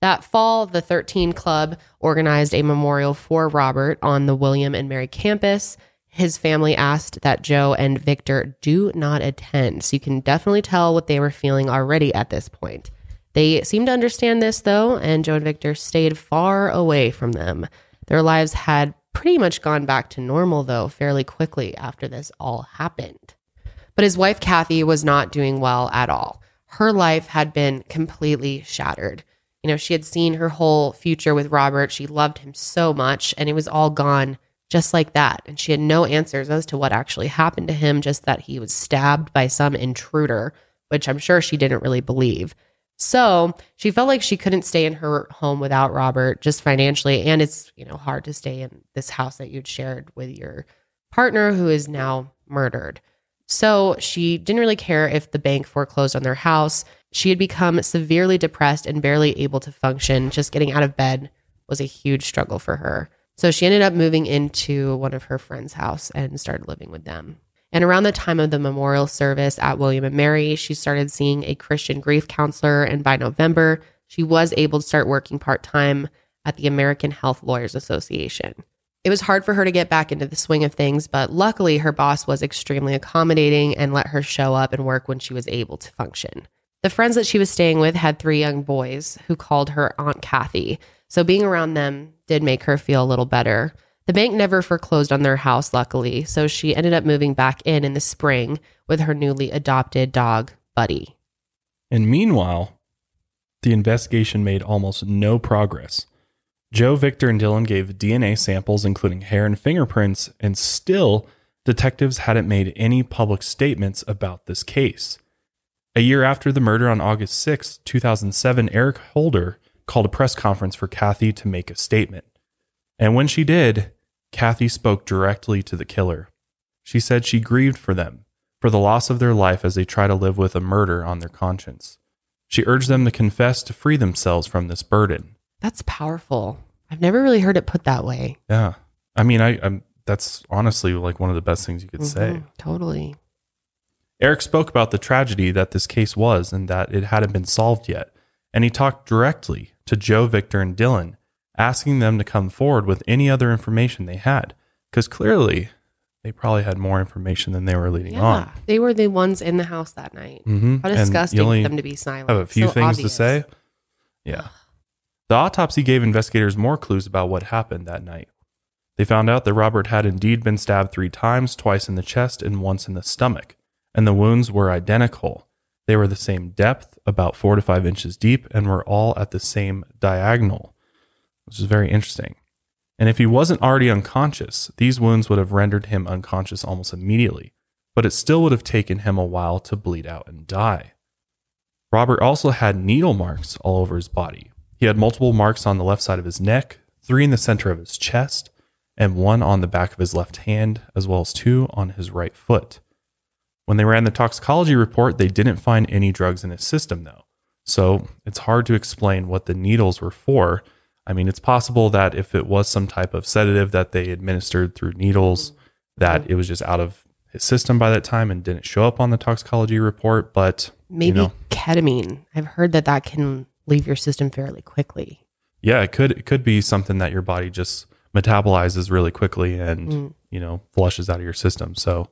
[SPEAKER 2] That fall, the 13 Club organized a memorial for Robert on the William and Mary campus. His family asked that Joe and Victor do not attend. So you can definitely tell what they were feeling already at this point. They seemed to understand this, though, and Joe and Victor stayed far away from them. Their lives had pretty much gone back to normal, though, fairly quickly after this all happened. But his wife, Kathy, was not doing well at all. Her life had been completely shattered. You know, she had seen her whole future with Robert. She loved him so much, and it was all gone just like that. And she had no answers as to what actually happened to him, just that he was stabbed by some intruder, which I'm sure she didn't really believe. So she felt like she couldn't stay in her home without Robert, just financially. And it's, you know, hard to stay in this house that you'd shared with your partner who is now murdered. So she didn't really care if the bank foreclosed on their house. She had become severely depressed and barely able to function. Just getting out of bed was a huge struggle for her. So she ended up moving into one of her friends' house and started living with them. And around the time of the memorial service at William and Mary, she started seeing a Christian grief counselor. And by November, she was able to start working part time at the American Health Lawyers Association. It was hard for her to get back into the swing of things, but luckily her boss was extremely accommodating and let her show up and work when she was able to function. The friends that she was staying with had three young boys who called her Aunt Kathy. So being around them did make her feel a little better. The bank never foreclosed on their house, luckily, so she ended up moving back in in the spring with her newly adopted dog, Buddy.
[SPEAKER 1] And meanwhile, the investigation made almost no progress. Joe, Victor, and Dylan gave DNA samples, including hair and fingerprints, and still, detectives hadn't made any public statements about this case. A year after the murder on August 6, 2007, Eric Holder called a press conference for Kathy to make a statement. And when she did, Kathy spoke directly to the killer. She said she grieved for them, for the loss of their life as they try to live with a murder on their conscience. She urged them to confess to free themselves from this burden.
[SPEAKER 2] That's powerful. I've never really heard it put that way.
[SPEAKER 1] Yeah. I mean, I, I'm, that's honestly like one of the best things you could say.
[SPEAKER 2] Mhm, Totally.
[SPEAKER 1] Eric spoke about the tragedy that this case was and that it hadn't been solved yet. And he talked directly to Joe, Victor, and Dylan, asking them to come forward with any other information they had. Because clearly, they probably had more information than they were leading
[SPEAKER 2] Yeah.
[SPEAKER 1] on.
[SPEAKER 2] They were the ones in the house that night.
[SPEAKER 1] Mm-hmm.
[SPEAKER 2] How disgusting for them to be silent.
[SPEAKER 1] have a few
[SPEAKER 2] So
[SPEAKER 1] things
[SPEAKER 2] obvious.
[SPEAKER 1] to say. Yeah. The autopsy gave investigators more clues about what happened that night. They found out that Robert had indeed been stabbed three times, twice in the chest and once in the stomach, and the wounds were identical. They were the same depth, about four to five inches deep, and were all at the same diagonal, which is very interesting. And if he wasn't already unconscious, these wounds would have rendered him unconscious almost immediately, but it still would have taken him a while to bleed out and die. Robert also had needle marks all over his body. He had multiple marks on the left side of his neck, three in the center of his chest, and one on the back of his left hand, as well as two on his right foot. When they ran the toxicology report, they didn't find any drugs in his system, though. So it's hard to explain what the needles were for. I mean, it's possible that if it was some type of sedative that they administered through needles, that it was just out of his system by that time and didn't show up on the toxicology report. But
[SPEAKER 2] Maybe
[SPEAKER 1] you know,
[SPEAKER 2] ketamine. I've heard that that can leave your system fairly quickly.
[SPEAKER 1] yeah, it could it could be something that your body just metabolizes really quickly and
[SPEAKER 2] Mm.
[SPEAKER 1] you know flushes out of your system. So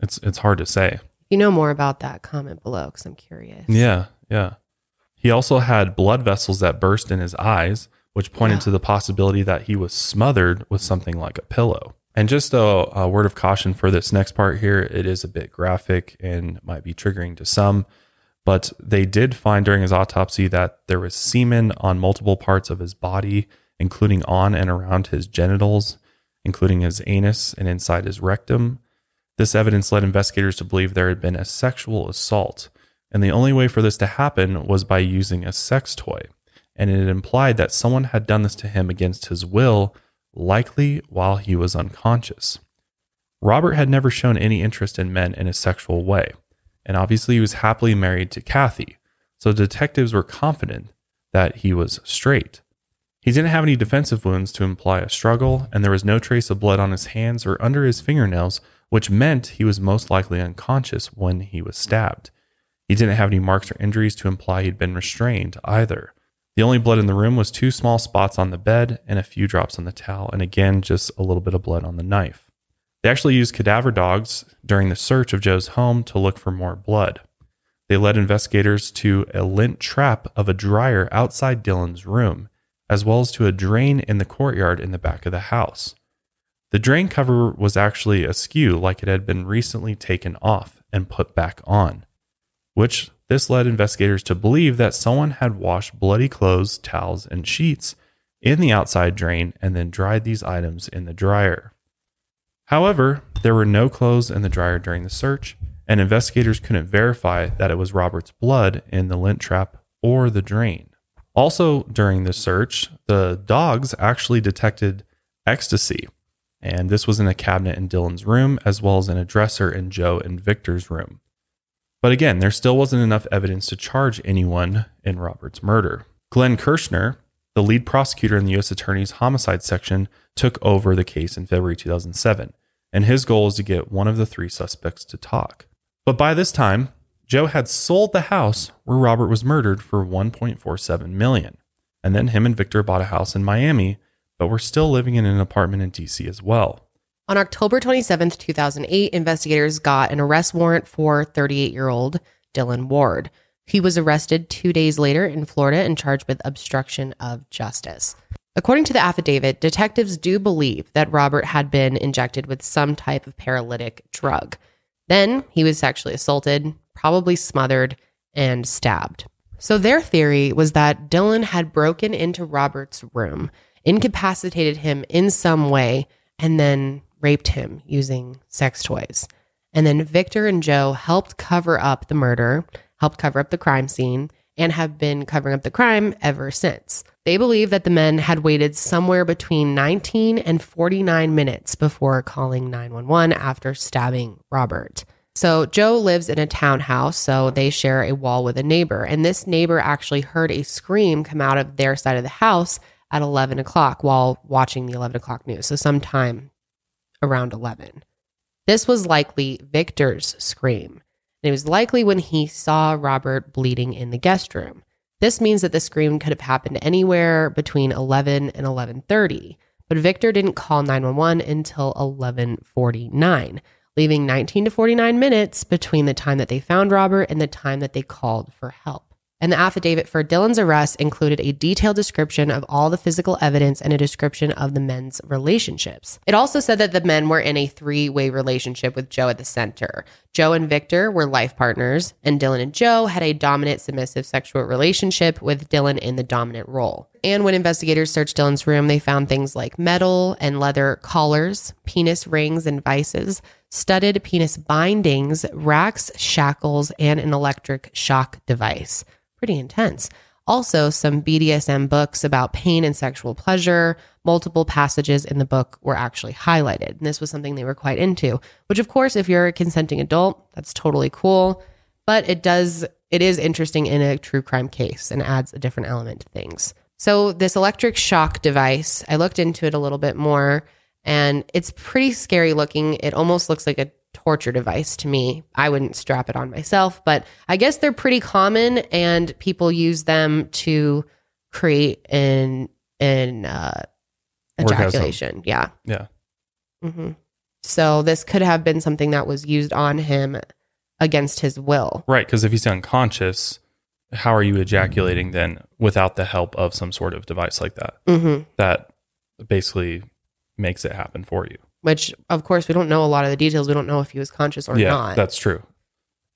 [SPEAKER 1] it's it's hard to say.
[SPEAKER 2] If you know more about that, comment below because I'm curious.
[SPEAKER 1] Yeah, yeah. He also had blood vessels that burst in his eyes, which pointed to the possibility that he was smothered with something like a pillow. And just a, a word of caution for this next part here, it is a bit graphic and might be triggering to some, but they did find during his autopsy that there was semen on multiple parts of his body, including on and around his genitals, including his anus and inside his rectum. This evidence led investigators to believe there had been a sexual assault, and the only way for this to happen was by using a sex toy. And it implied that someone had done this to him against his will, likely while he was unconscious. Robert had never shown any interest in men in a sexual way, and obviously he was happily married to Kathy, so detectives were confident that he was straight. He didn't have any defensive wounds to imply a struggle, and there was no trace of blood on his hands or under his fingernails, which meant he was most likely unconscious when he was stabbed. He didn't have any marks or injuries to imply he'd been restrained either. The only blood in the room was two small spots on the bed and a few drops on the towel, and again, just a little bit of blood on the knife. They actually used cadaver dogs during the search of Joe's home to look for more blood. They led investigators to a lint trap of a dryer outside Dylan's room, as well as to a drain in the courtyard in the back of the house. The drain cover was actually askew, like it had been recently taken off and put back on, which this led investigators to believe that someone had washed bloody clothes, towels, and sheets in the outside drain and then dried these items in the dryer. However, there were no clothes in the dryer during the search, and investigators couldn't verify that it was Robert's blood in the lint trap or the drain. Also, during the search, the dogs actually detected ecstasy, and this was in a cabinet in Dylan's room as well as in a dresser in Joe and Victor's room. But again, there still wasn't enough evidence to charge anyone in Robert's murder. Glenn Kirschner, the lead prosecutor in the U.S. Attorney's homicide section, took over the case in February 2007, and his goal was to get one of the three suspects to talk. But by this time, Joe had sold the house where Robert was murdered for 1.47 million. And then him and Victor bought a house in Miami, but were still living in an apartment in DC as well.
[SPEAKER 2] On October 27th, 2008, investigators got an arrest warrant for 38 year old Dylan Ward. He was arrested two days later in Florida and charged with obstruction of justice. According to the affidavit, detectives do believe that Robert had been injected with some type of paralytic drug. Then he was sexually assaulted, probably smothered, and stabbed. So their theory was that Dylan had broken into Robert's room, incapacitated him in some way, and then raped him using sex toys. And then Victor and Joe helped cover up the murder, helped cover up the crime scene, and have been covering up the crime ever since. They believe that the men had waited somewhere between 19 and 49 minutes before calling 911 after stabbing Robert. So Joe lives in a townhouse, so they share a wall with a neighbor. And this neighbor actually heard a scream come out of their side of the house at 11 o'clock while watching the 11 o'clock news. So sometime around 11. This was likely Victor's scream. And it was likely when he saw Robert bleeding in the guest room. This means that the scream could have happened anywhere between 11 and 11:30, but Victor didn't call 911 until 11:49, leaving 19 to 49 minutes between the time that they found Robert and the time that they called for help. And the affidavit for Dylan's arrest included a detailed description of all the physical evidence and a description of the men's relationships. It also said that the men were in a three way relationship with Joe at the center. Joe and Victor were life partners, and Dylan and Joe had a dominant submissive sexual relationship with Dylan in the dominant role. And when investigators searched Dylan's room, they found things like metal and leather collars, penis rings and vices, studded penis bindings, racks, shackles, and an electric shock device pretty intense. Also, some BDSM books about pain and sexual pleasure. Multiple passages in the book were actually highlighted. And this was something they were quite into, which, of course, if you're a consenting adult, that's totally cool. But it does, it is interesting in a true crime case and adds a different element to things. So, this electric shock device, I looked into it a little bit more and it's pretty scary looking. It almost looks like a torture device to me. I wouldn't strap it on myself, but I guess they're pretty common and people use them to create an an uh, ejaculation. Yeah.
[SPEAKER 1] Yeah.
[SPEAKER 2] hmm So this could have been something that was used on him against his will.
[SPEAKER 1] Right. Because if he's unconscious, how are you ejaculating then without the help of some sort of device like that?
[SPEAKER 2] hmm
[SPEAKER 1] That basically makes it happen for you.
[SPEAKER 2] Which, of course, we don't know a lot of the details. We don't know if he was conscious or
[SPEAKER 1] yeah,
[SPEAKER 2] not.
[SPEAKER 1] that's true.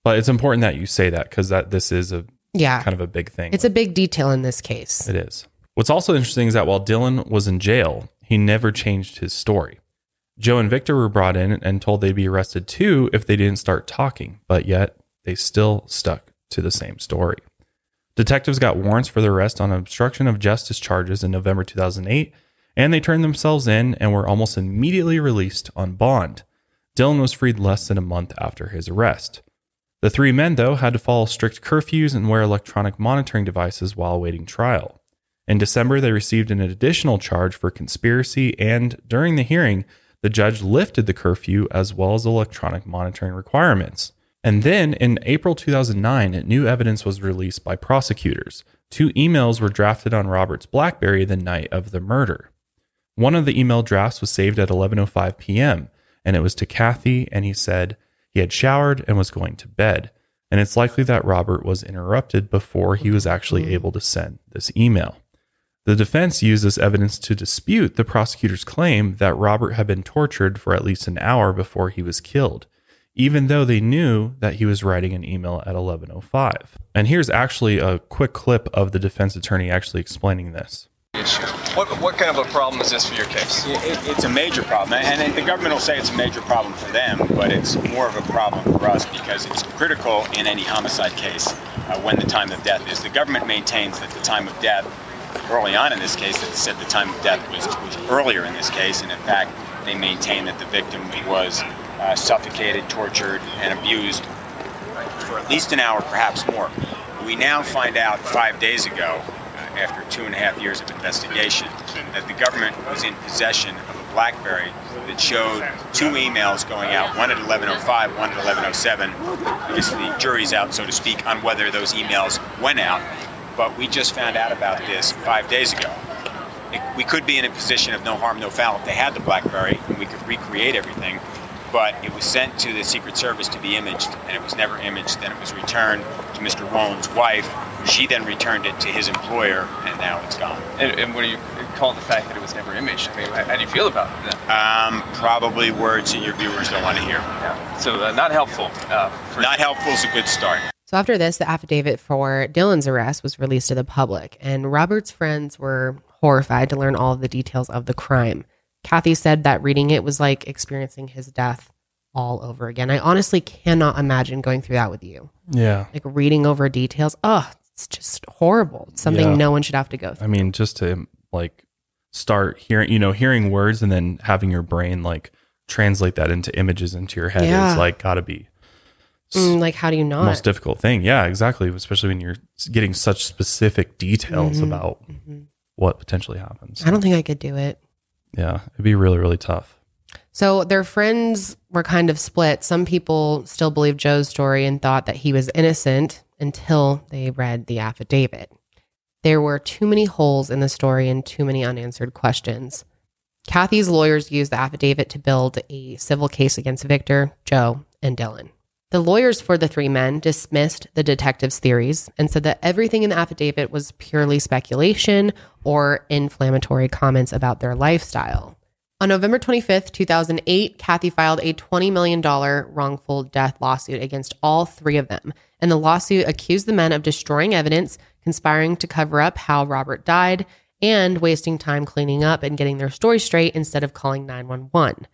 [SPEAKER 1] But it's important that you say that because that this is a
[SPEAKER 2] yeah.
[SPEAKER 1] kind of a big thing.
[SPEAKER 2] It's a big detail in this case.
[SPEAKER 1] It is. What's also interesting is that while Dylan was in jail, he never changed his story. Joe and Victor were brought in and told they'd be arrested too if they didn't start talking, but yet they still stuck to the same story. Detectives got warrants for their arrest on obstruction of justice charges in November 2008, and they turned themselves in and were almost immediately released on bond. Dylan was freed less than a month after his arrest. The three men, though, had to follow strict curfews and wear electronic monitoring devices while awaiting trial. In December, they received an additional charge for conspiracy, and during the hearing, the judge lifted the curfew as well as electronic monitoring requirements. And then in April 2009, new evidence was released by prosecutors. Two emails were drafted on Robert's Blackberry the night of the murder. One of the email drafts was saved at 11:05 p.m. and it was to Kathy and he said he had showered and was going to bed. And it's likely that Robert was interrupted before he was actually mm-hmm. able to send this email. The defense used this evidence to dispute the prosecutor's claim that Robert had been tortured for at least an hour before he was killed, even though they knew that he was writing an email at 11:05. And here's actually a quick clip of the defense attorney actually explaining this.
[SPEAKER 6] Issue. What, what kind of a problem is this for your case?
[SPEAKER 7] It, it- it's a major problem, and it- the government will say it's a major problem for them, but it's more of a problem for us because it's critical in any homicide case uh, when the time of death is. The government maintains that the time of death, early on in this case, that said the time of death was, was earlier in this case, and in fact, they maintain that the victim was uh, suffocated, tortured, and abused for at least an hour, perhaps more. We now find out five days ago, after two and a half years of investigation, that the government was in possession of a BlackBerry that showed two emails going out, one at 11:05, one at 11:07. I guess the jury's out, so to speak, on whether those emails went out. But we just found out about this five days ago. It, we could be in a position of no harm, no foul if they had the BlackBerry and we could recreate everything. But it was sent to the Secret Service to be imaged, and it was never imaged. Then it was returned to Mr. Wallen's wife. She then returned it to his employer, and now it's gone.
[SPEAKER 6] And, and what do you call the fact that it was never imaged? I mean, how, how do you feel about that?
[SPEAKER 7] Um, probably words that your viewers don't want to hear.
[SPEAKER 6] Yeah. So uh, not helpful. Uh, for
[SPEAKER 7] Not helpful is a good start.
[SPEAKER 2] So after this, the affidavit for Dylan's arrest was released to the public, and Robert's friends were horrified to learn all of the details of the crime. Kathy said that reading it was like experiencing his death all over again. I honestly cannot imagine going through that with you.
[SPEAKER 1] Yeah.
[SPEAKER 2] Like reading over details. Oh, it's just horrible. It's something
[SPEAKER 1] Yeah.
[SPEAKER 2] no one should have to go through.
[SPEAKER 1] I mean, just to like start hearing, you know, hearing words and then having your brain like translate that into images into your head
[SPEAKER 2] Yeah.
[SPEAKER 1] is like got to be
[SPEAKER 2] Mm, like, how do you not?
[SPEAKER 1] most difficult thing. Yeah, exactly. Especially when you're getting such specific details
[SPEAKER 2] Mhm.
[SPEAKER 1] about
[SPEAKER 2] Mhm.
[SPEAKER 1] what potentially happens.
[SPEAKER 2] I don't think I could do it.
[SPEAKER 1] Yeah, it'd be really, really tough.
[SPEAKER 2] So their friends were kind of split. Some people still believed Joe's story and thought that he was innocent until they read the affidavit. There were too many holes in the story and too many unanswered questions. Kathy's lawyers used the affidavit to build a civil case against Victor, Joe, and Dylan. The lawyers for the three men dismissed the detective's theories and said that everything in the affidavit was purely speculation or inflammatory comments about their lifestyle. On November 25th, 2008, Kathy filed a $20 million wrongful death lawsuit against all three of them. And the lawsuit accused the men of destroying evidence, conspiring to cover up how Robert died, and wasting time cleaning up and getting their story straight instead of calling 911.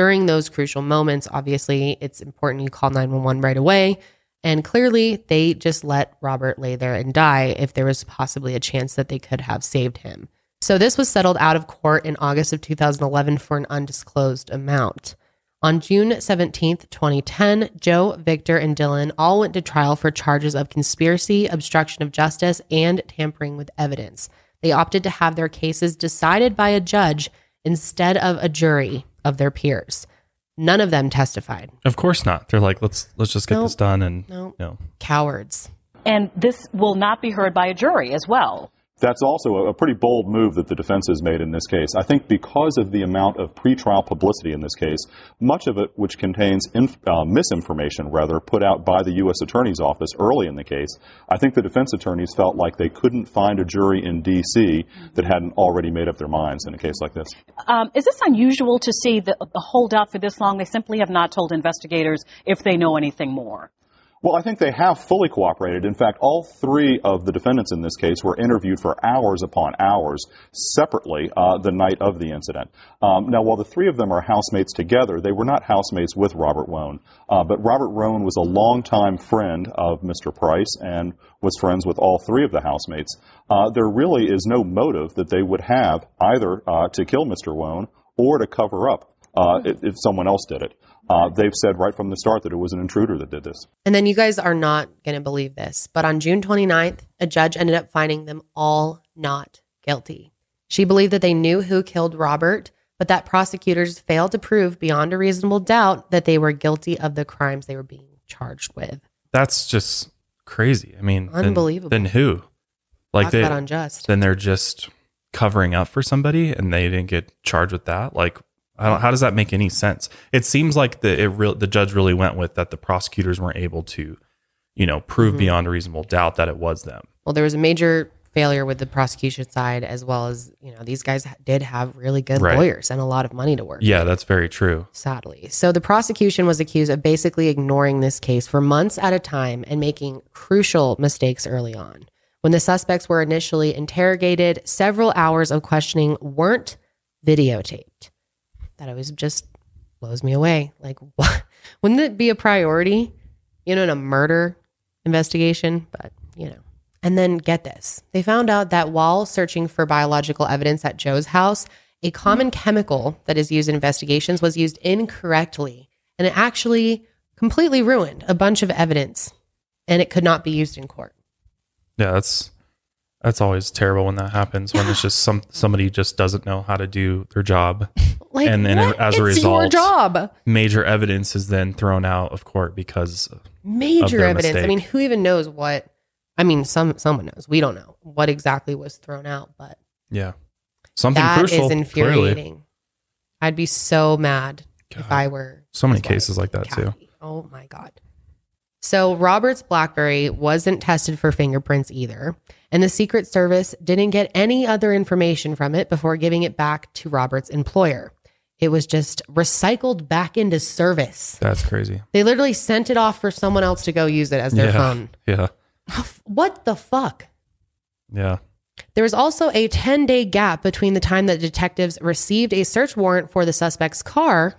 [SPEAKER 2] During those crucial moments, obviously, it's important you call 911 right away. And clearly, they just let Robert lay there and die if there was possibly a chance that they could have saved him. So this was settled out of court in August of 2011 for an undisclosed amount. On June 17th, 2010, Joe, Victor, and Dylan all went to trial for charges of conspiracy, obstruction of justice, and tampering with evidence. They opted to have their cases decided by a judge instead of a jury of their peers. None of them testified.
[SPEAKER 1] Of course not. They're like, let's let's just get
[SPEAKER 2] Nope.
[SPEAKER 1] this done and
[SPEAKER 2] Nope.
[SPEAKER 1] no.
[SPEAKER 2] Cowards.
[SPEAKER 8] And this will not be heard by a jury as well.
[SPEAKER 9] That's also a, pretty bold move that the defense has made in this case. I think because of the amount of pretrial publicity in this case, much of it which contains inf- uh, misinformation, rather, put out by the U.S. Attorney's Office early in the case, I think the defense attorneys felt like they couldn't find a jury in D.C. that hadn't already made up their minds in a case like this.
[SPEAKER 8] Um, is this unusual to see the, the holdout for this long? They simply have not told investigators if they know anything more.
[SPEAKER 9] Well, I think they have fully cooperated. In fact, all three of the defendants in this case were interviewed for hours upon hours separately uh, the night of the incident. Um, now, while the three of them are housemates together, they were not housemates with Robert Wone. Uh, but Robert Wone was a longtime friend of Mr. Price and was friends with all three of the housemates. Uh, there really is no motive that they would have either uh, to kill Mr. Wone or to cover up uh, if, if someone else did it. Uh, they've said right from the start that it was an intruder that did this.
[SPEAKER 2] And then you guys are not going to believe this, but on June 29th, a judge ended up finding them all not guilty. She believed that they knew who killed Robert, but that prosecutors failed to prove beyond a reasonable doubt that they were guilty of the crimes they were being charged with.
[SPEAKER 1] That's just crazy. I mean,
[SPEAKER 2] Unbelievable.
[SPEAKER 1] Then, who? Like
[SPEAKER 2] Talk
[SPEAKER 1] they
[SPEAKER 2] about unjust.
[SPEAKER 1] then they're just covering up for somebody and they didn't get charged with that. Like, I don't, how does that make any sense? It seems like the it real the judge really went with that the prosecutors weren't able to, you know, prove
[SPEAKER 2] Mhm.
[SPEAKER 1] beyond a reasonable doubt that it was them.
[SPEAKER 2] Well, there was a major failure with the prosecution side, as well as, you know, these guys did have really good
[SPEAKER 1] Right.
[SPEAKER 2] lawyers and a lot of money to work.
[SPEAKER 1] Yeah, that's very true.
[SPEAKER 2] sadly. So the prosecution was accused of basically ignoring this case for months at a time and making crucial mistakes early on. When the suspects were initially interrogated, several hours of questioning weren't videotaped. That always just blows me away. Like, what? *laughs* Wouldn't it be a priority, you know, in a murder investigation? But, you know. And then get this they found out that while searching for biological evidence at Joe's house, a common chemical that is used in investigations was used incorrectly. And it actually completely ruined a bunch of evidence and it could not be used in court.
[SPEAKER 1] Yeah, that's that's always terrible when that happens when it's just some somebody just doesn't know how to do their job. *laughs*
[SPEAKER 2] Like,
[SPEAKER 1] and then
[SPEAKER 2] what?
[SPEAKER 1] as a
[SPEAKER 2] It's your
[SPEAKER 1] result,
[SPEAKER 2] job.
[SPEAKER 1] major evidence is then thrown out of court because of
[SPEAKER 2] Major evidence. I mean, who even knows what? I mean, some someone knows. We don't know what exactly was thrown out, but
[SPEAKER 1] yeah, something
[SPEAKER 2] that is
[SPEAKER 1] crucial. clearly.
[SPEAKER 2] infuriating. I'd be so mad if I were
[SPEAKER 1] So many cases like that too.
[SPEAKER 2] Oh my god. So Robert's BlackBerry wasn't tested for fingerprints either, and the Secret Service didn't get any other information from it before giving it back to Robert's employer. It was just recycled back into service.
[SPEAKER 1] That's crazy.
[SPEAKER 2] They literally sent it off for someone else to go use it as their
[SPEAKER 1] yeah.
[SPEAKER 2] phone. *laughs*
[SPEAKER 1] Yeah,
[SPEAKER 2] What the fuck?
[SPEAKER 1] yeah.
[SPEAKER 2] There was also a 10 day gap between the time that detectives received a search warrant for the suspect's car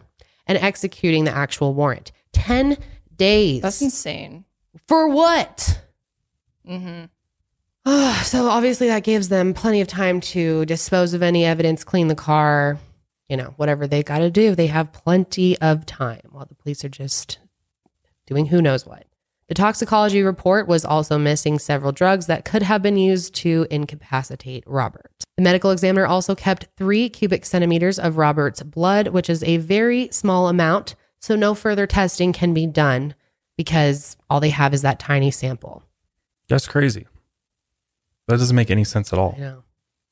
[SPEAKER 2] and executing the actual warrant. 10 days.
[SPEAKER 3] That's insane.
[SPEAKER 2] For what?
[SPEAKER 3] Mm-hmm. *sighs*
[SPEAKER 2] So obviously that gives them plenty of time to dispose of any evidence, clean the car, you know, whatever they got to do. They have plenty of time while the police are just doing who knows what. The toxicology report was also missing several drugs that could have been used to incapacitate Robert. The medical examiner also kept three cubic centimeters of Robert's blood, which is a very small amount, so no further testing can be done because all they have is that tiny sample.
[SPEAKER 1] That's crazy. That doesn't make any sense at all.
[SPEAKER 2] Know.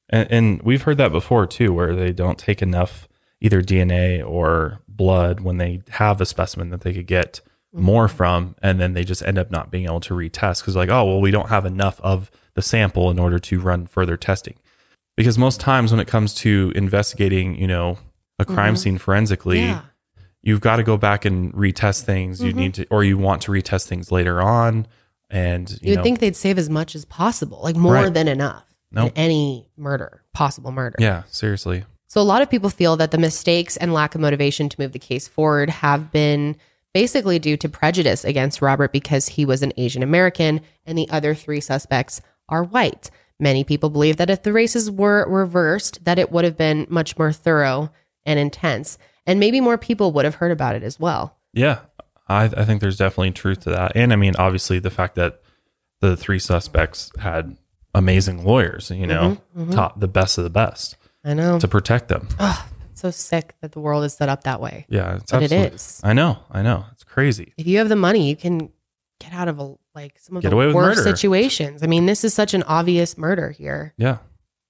[SPEAKER 1] And, and we've heard that before too, where they don't take enough either DNA or blood when they have a specimen that they could get more from, and then they just end up not being able to retest because, like, oh, well, we don't have enough of the sample in order to run further testing. Because most times when it comes to investigating, you know, a crime
[SPEAKER 2] Mhm.
[SPEAKER 1] scene forensically,
[SPEAKER 2] Yeah.
[SPEAKER 1] you've got to go back and retest things. You
[SPEAKER 2] Mhm.
[SPEAKER 1] need to, or you want to retest things later on. And, you,
[SPEAKER 2] You would
[SPEAKER 1] know,
[SPEAKER 2] think they'd save as much as possible, like more
[SPEAKER 1] Right.
[SPEAKER 2] than enough
[SPEAKER 1] Nope.
[SPEAKER 2] in any murder, possible murder.
[SPEAKER 1] yeah, seriously.
[SPEAKER 2] So a lot of people feel that the mistakes and lack of motivation to move the case forward have been basically due to prejudice against Robert because he was an Asian American and the other three suspects are white. Many people believe that if the races were reversed, that it would have been much more thorough and intense, and maybe more people would have heard about it as well.
[SPEAKER 1] Yeah, I, I think there's definitely truth to that. And I mean, obviously, the fact that the three suspects had amazing lawyers, you know,
[SPEAKER 2] Mhm, mhm.
[SPEAKER 1] top the best of the best
[SPEAKER 2] I know.
[SPEAKER 1] to protect them.
[SPEAKER 2] Ugh, so sick that the world is set up that way.
[SPEAKER 1] Yeah, it's
[SPEAKER 2] but it is.
[SPEAKER 1] I know, I know. It's crazy.
[SPEAKER 2] if you have the money, you can get out of a, like some of
[SPEAKER 1] Get
[SPEAKER 2] the worst
[SPEAKER 1] murder.
[SPEAKER 2] situations. I mean, this is such an obvious murder here.
[SPEAKER 1] Yeah.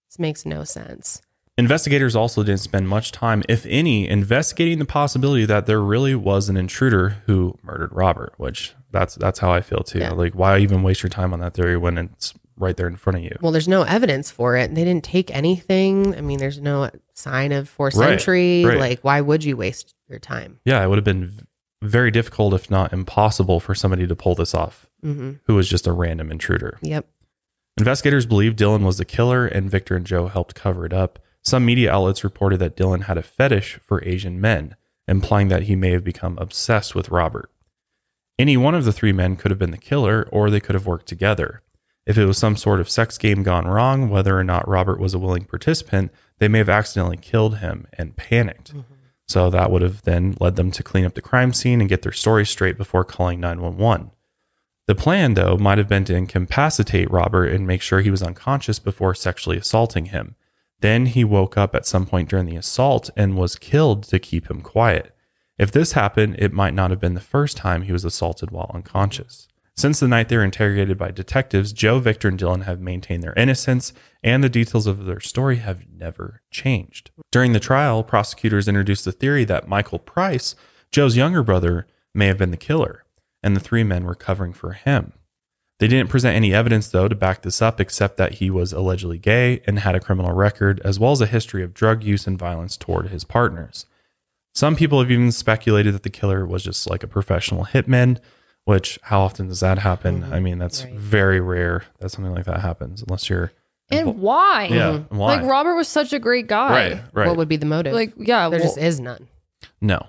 [SPEAKER 2] This makes no sense.
[SPEAKER 1] Investigators also didn't spend much time, if any, investigating the possibility that there really was an intruder who murdered Robert, which that's that's how I feel too.
[SPEAKER 2] Yeah.
[SPEAKER 1] Like why even waste your time on that theory when it's right there in front of you?
[SPEAKER 2] Well, there's no evidence for it. They didn't take anything. I mean, there's no sign of forced
[SPEAKER 1] Right,
[SPEAKER 2] entry.
[SPEAKER 1] right.
[SPEAKER 2] Like, why would you waste your time?
[SPEAKER 1] Yeah, it would have been very difficult if not impossible for somebody to pull this off
[SPEAKER 2] hmm
[SPEAKER 1] who was just a random intruder.
[SPEAKER 2] Yep.
[SPEAKER 1] Investigators believe Dylan was the killer and Victor and Joe helped cover it up. Some media outlets reported that Dylan had a fetish for Asian men, implying that he may have become obsessed with Robert. Any one of the three men could have been the killer, or they could have worked together. If it was some sort of sex game gone wrong, whether or not Robert was a willing participant, they may have accidentally killed him and panicked. Mm-hmm. So that would have then led them to clean up the crime scene and get their story straight before calling 911. The plan, though, might have been to incapacitate Robert and make sure he was unconscious before sexually assaulting him. Then he woke up at some point during the assault and was killed to keep him quiet. If this happened, it might not have been the first time he was assaulted while unconscious. Since the night they were interrogated by detectives, Joe, Victor, and Dylan have maintained their innocence, and the details of their story have never changed. During the trial, prosecutors introduced the theory that Michael Price, Joe's younger brother, may have been the killer, and the three men were covering for him. They didn't present any evidence, though, to back this up, except that he was allegedly gay and had a criminal record, as well as a history of drug use and violence toward his partners. Some people have even speculated that the killer was just like a professional hitman, which how often does that happen? Mm-hmm. I mean, that's very rare that something like that happens, unless you're.
[SPEAKER 3] And why?
[SPEAKER 1] Yeah, and why?
[SPEAKER 3] Like Robert was such a great guy.
[SPEAKER 1] Right, right.
[SPEAKER 2] What would be the motive?
[SPEAKER 3] Like, yeah,
[SPEAKER 2] there
[SPEAKER 3] well-
[SPEAKER 2] just is none.
[SPEAKER 1] No.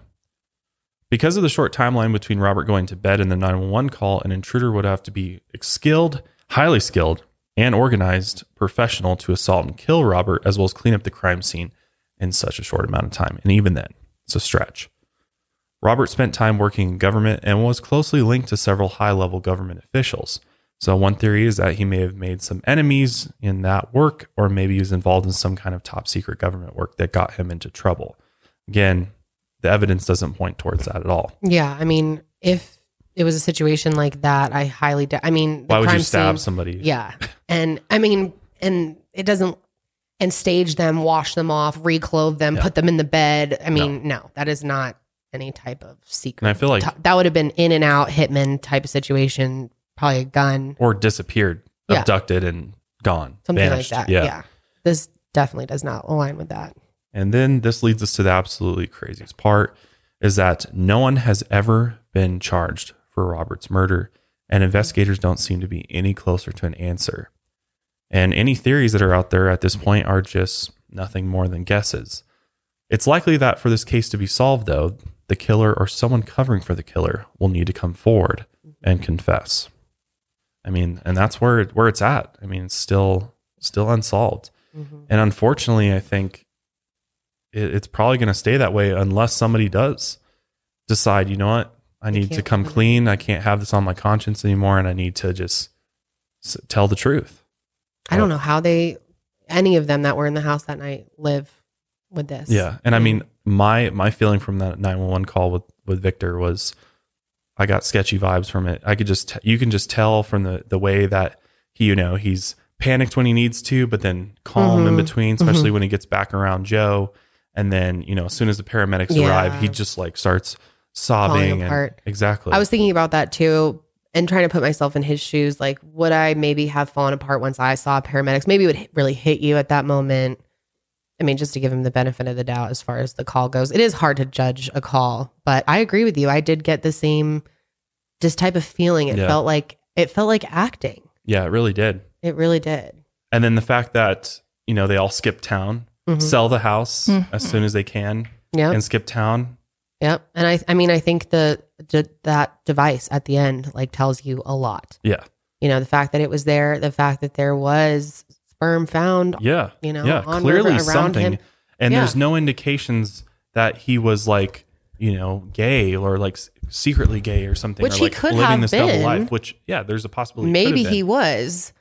[SPEAKER 1] Because of the short timeline between Robert going to bed and the 911 call, an intruder would have to be skilled, highly skilled, and organized professional to assault and kill Robert, as well as clean up the crime scene in such a short amount of time. And even then, it's a stretch. Robert spent time working in government and was closely linked to several high level government officials. So, one theory is that he may have made some enemies in that work, or maybe he was involved in some kind of top secret government work that got him into trouble. Again, the evidence doesn't point towards that at all.
[SPEAKER 2] Yeah, I mean, if it was a situation like that, I highly. doubt I mean, the
[SPEAKER 1] Why would you stab
[SPEAKER 2] scene-
[SPEAKER 1] somebody?
[SPEAKER 2] Yeah, and I mean, and it doesn't. And stage them, wash them off, reclothe them, put them in the bed. I mean, no, that is not any type of secret.
[SPEAKER 1] And I feel like-
[SPEAKER 2] T- that would have been in and out hitman type of situation. Probably a gun,
[SPEAKER 1] Or disappeared,
[SPEAKER 2] Yeah.
[SPEAKER 1] abducted, and gone.
[SPEAKER 2] something
[SPEAKER 1] vanished.
[SPEAKER 2] like that. Yeah. Yeah. this definitely does not align with that.
[SPEAKER 1] And then this leads us to the absolutely craziest part is that no one has ever been charged for Robert's murder, and investigators don't seem to be any closer to an answer. And any theories that are out there at this point are just nothing more than guesses. It's likely that for this case to be solved, though, the killer or someone covering for the killer will need to come forward and confess. I mean, and that's where where it's at. I mean, it's still still unsolved.
[SPEAKER 2] Mm-hmm.
[SPEAKER 1] And unfortunately, I think it, it's probably going to stay that way unless somebody does decide, you know what, I need to come clean. I can't have this on my conscience anymore, and I need to just s- tell the truth.
[SPEAKER 2] I don't know how they, any of them that were in the house that night, live with this.
[SPEAKER 1] Yeah, and I mean, my my feeling from that nine one one call with with Victor was, I got sketchy vibes from it. I could just t- you can just tell from the the way that he you know he's panicked when he needs to, but then calm in
[SPEAKER 2] Mhm.
[SPEAKER 1] between, especially when he gets back around Joe. And then you know, as soon as the paramedics
[SPEAKER 2] Yeah.
[SPEAKER 1] arrive, he just like starts sobbing and exactly.
[SPEAKER 2] I was thinking about that too and trying to put myself in his shoes. Like, would I maybe have fallen apart once I saw paramedics? Maybe it would really hit you at that moment. I mean, just to give him the benefit of the doubt as far as the call goes. It is hard to judge a call, but I agree with you. I did get the same just type of feeling. It
[SPEAKER 1] Yeah.
[SPEAKER 2] felt like it felt like acting.
[SPEAKER 1] yeah, it really did.
[SPEAKER 2] It really did.
[SPEAKER 1] And then the fact that you know they all skipped town,
[SPEAKER 2] Mhm.
[SPEAKER 1] sell the house as soon as they can,
[SPEAKER 2] Yep.
[SPEAKER 1] and skip town.
[SPEAKER 2] Yep. And I I mean, I think the, the that device at the end like tells you a lot.
[SPEAKER 1] Yeah,
[SPEAKER 2] You know, the fact that it was there, the fact that there was sperm found
[SPEAKER 1] yeah,
[SPEAKER 2] you know,
[SPEAKER 1] yeah,
[SPEAKER 2] on
[SPEAKER 1] clearly something.
[SPEAKER 2] him.
[SPEAKER 1] And
[SPEAKER 2] Yeah.
[SPEAKER 1] there's no indications that he was like you know gay or like secretly gay or something,
[SPEAKER 2] Which
[SPEAKER 1] or
[SPEAKER 2] he
[SPEAKER 1] like
[SPEAKER 2] could
[SPEAKER 1] living
[SPEAKER 2] have
[SPEAKER 1] this
[SPEAKER 2] been.
[SPEAKER 1] double life. Which yeah, there's a possibility.
[SPEAKER 2] maybe he was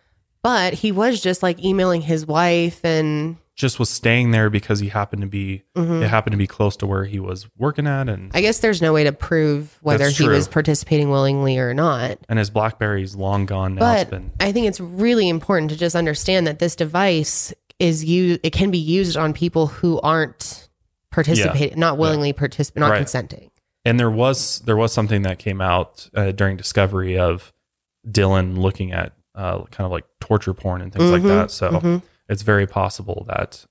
[SPEAKER 2] but he was just like emailing his wife and
[SPEAKER 1] just was staying there because he happened to be
[SPEAKER 2] Mhm.
[SPEAKER 1] it happened to be close to where he was working at, and
[SPEAKER 2] i guess there's no way to prove whether he was participating willingly or not
[SPEAKER 1] and his BlackBerry's long gone now.
[SPEAKER 2] but
[SPEAKER 1] been
[SPEAKER 2] i think it's really important to just understand that this device is you it can be used on people who aren't participating not willingly participating not
[SPEAKER 1] Right.
[SPEAKER 2] consenting
[SPEAKER 1] and there was there was something that came out uh, during discovery of Dylan looking at uh, kind of like torture porn and things like
[SPEAKER 2] Mhm,
[SPEAKER 1] that. So
[SPEAKER 2] mhm.
[SPEAKER 1] It's very possible that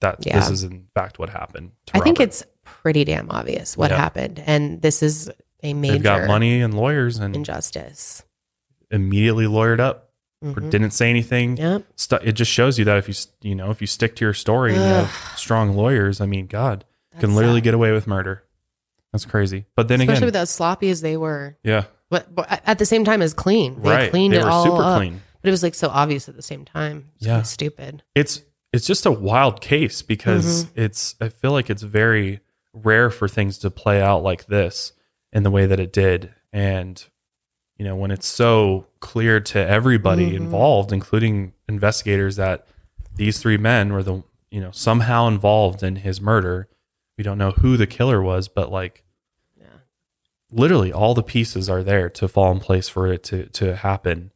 [SPEAKER 1] that
[SPEAKER 2] Yeah.
[SPEAKER 1] this is in fact what happened. To
[SPEAKER 2] i think it's pretty damn obvious what
[SPEAKER 1] Yeah.
[SPEAKER 2] happened and this is a major
[SPEAKER 1] they've got money and lawyers and
[SPEAKER 2] injustice
[SPEAKER 1] immediately lawyered up. Or
[SPEAKER 2] Mhm.
[SPEAKER 1] didn't say anything.
[SPEAKER 2] Yep.
[SPEAKER 1] It just shows you that if you you know if you stick to your story and you have strong lawyers, I mean, God, you can literally
[SPEAKER 2] sad.
[SPEAKER 1] get away with murder. That's crazy. But then
[SPEAKER 2] especially
[SPEAKER 1] again,
[SPEAKER 2] with as sloppy as they were
[SPEAKER 1] yeah,
[SPEAKER 2] but, but at the same time as clean. They
[SPEAKER 1] Right.
[SPEAKER 2] cleaned
[SPEAKER 1] They
[SPEAKER 2] it
[SPEAKER 1] were
[SPEAKER 2] all
[SPEAKER 1] super
[SPEAKER 2] up.
[SPEAKER 1] clean.
[SPEAKER 2] But it was like so obvious at the same time. It's
[SPEAKER 1] Yeah.
[SPEAKER 2] stupid.
[SPEAKER 1] it's it's just a wild case because
[SPEAKER 2] Mm-hmm.
[SPEAKER 1] it's I feel like it's very rare for things to play out like this in the way that it did and you know when it's so clear to everybody
[SPEAKER 2] Mhm.
[SPEAKER 1] involved including investigators that these three men were the you know somehow involved in his murder we don't know who the killer was but like yeah, literally all the pieces are there to fall in place for it to to happen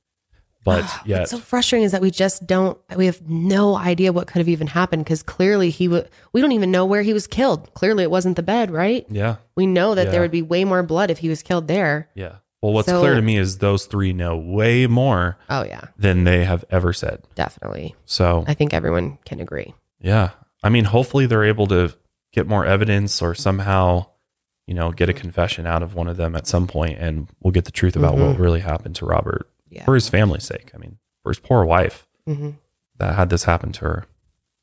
[SPEAKER 1] but *gasps*
[SPEAKER 2] What's so frustrating is that we just don't. We have no idea what could have even happened because clearly he would. We don't even know where he was killed. Clearly, it wasn't the bed, right?
[SPEAKER 1] yeah
[SPEAKER 2] We know that
[SPEAKER 1] Yeah.
[SPEAKER 2] there would be way more blood if he was killed there.
[SPEAKER 1] Yeah. Well, what's
[SPEAKER 2] So-
[SPEAKER 1] clear to me is those three know way more
[SPEAKER 2] Oh yeah,
[SPEAKER 1] than they have ever said.
[SPEAKER 2] definitely.
[SPEAKER 1] So,
[SPEAKER 2] I think everyone can agree.
[SPEAKER 1] yeah. I mean, hopefully they're able to get more evidence or somehow, you know, get a confession out of one of them at some point and we'll get the truth about what
[SPEAKER 2] Mhm.
[SPEAKER 1] really happened to Robert
[SPEAKER 2] Yeah.
[SPEAKER 1] for his family's sake. I mean, for his poor wife
[SPEAKER 2] hmm
[SPEAKER 1] that had this happen to her.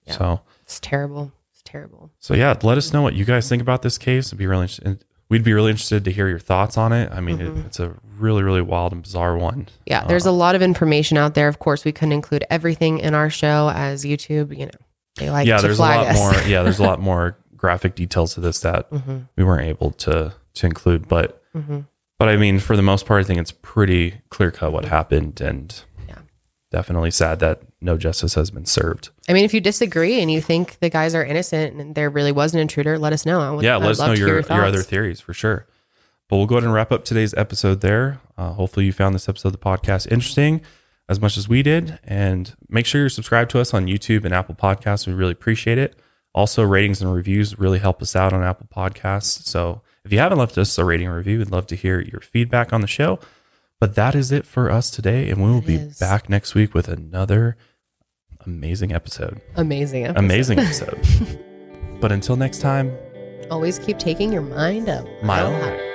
[SPEAKER 2] Yeah.
[SPEAKER 1] So,
[SPEAKER 2] It's terrible. It's terrible.
[SPEAKER 1] so yeah, let us know what you guys think about this case. It'd be really interested. We'd be really interested to hear your thoughts on it. I mean, it, it's a really, really wild and bizarre one.
[SPEAKER 2] Yeah, there's a lot of information out there. Of course, we couldn't include everything in our show as YouTube, you know, they like
[SPEAKER 1] yeah,
[SPEAKER 2] to
[SPEAKER 1] there's a lot
[SPEAKER 2] us.
[SPEAKER 1] more. Yeah, there's a *laughs* lot more graphic details to this that
[SPEAKER 2] Mhm.
[SPEAKER 1] we weren't able to to include. But
[SPEAKER 2] Mhm.
[SPEAKER 1] But I mean, for the most part, I think it's pretty clear cut what happened, and
[SPEAKER 2] Yeah.
[SPEAKER 1] definitely sad that no justice has been served.
[SPEAKER 2] I mean, if you disagree and you think the guys are innocent and there really was an intruder, let us know. Would,
[SPEAKER 1] yeah,
[SPEAKER 2] I'd
[SPEAKER 1] let us
[SPEAKER 2] love
[SPEAKER 1] know
[SPEAKER 2] hear
[SPEAKER 1] your your, other theories for sure. But we'll go ahead and wrap up today's episode there. Uh, hopefully, you found this episode of the podcast interesting as much as we did. And make sure you're subscribed to us on YouTube and Apple Podcasts. We really appreciate it. Also, ratings and reviews really help us out on Apple Podcasts. So if you haven't left us a rating review, we'd love to hear your feedback on the show. But that is it for us today. And we will be
[SPEAKER 2] is.
[SPEAKER 1] back next week with another amazing episode.
[SPEAKER 2] Amazing. Episode.
[SPEAKER 1] Amazing *laughs* episode. but until next time,
[SPEAKER 2] Always keep taking your mind up.
[SPEAKER 1] Mile higher.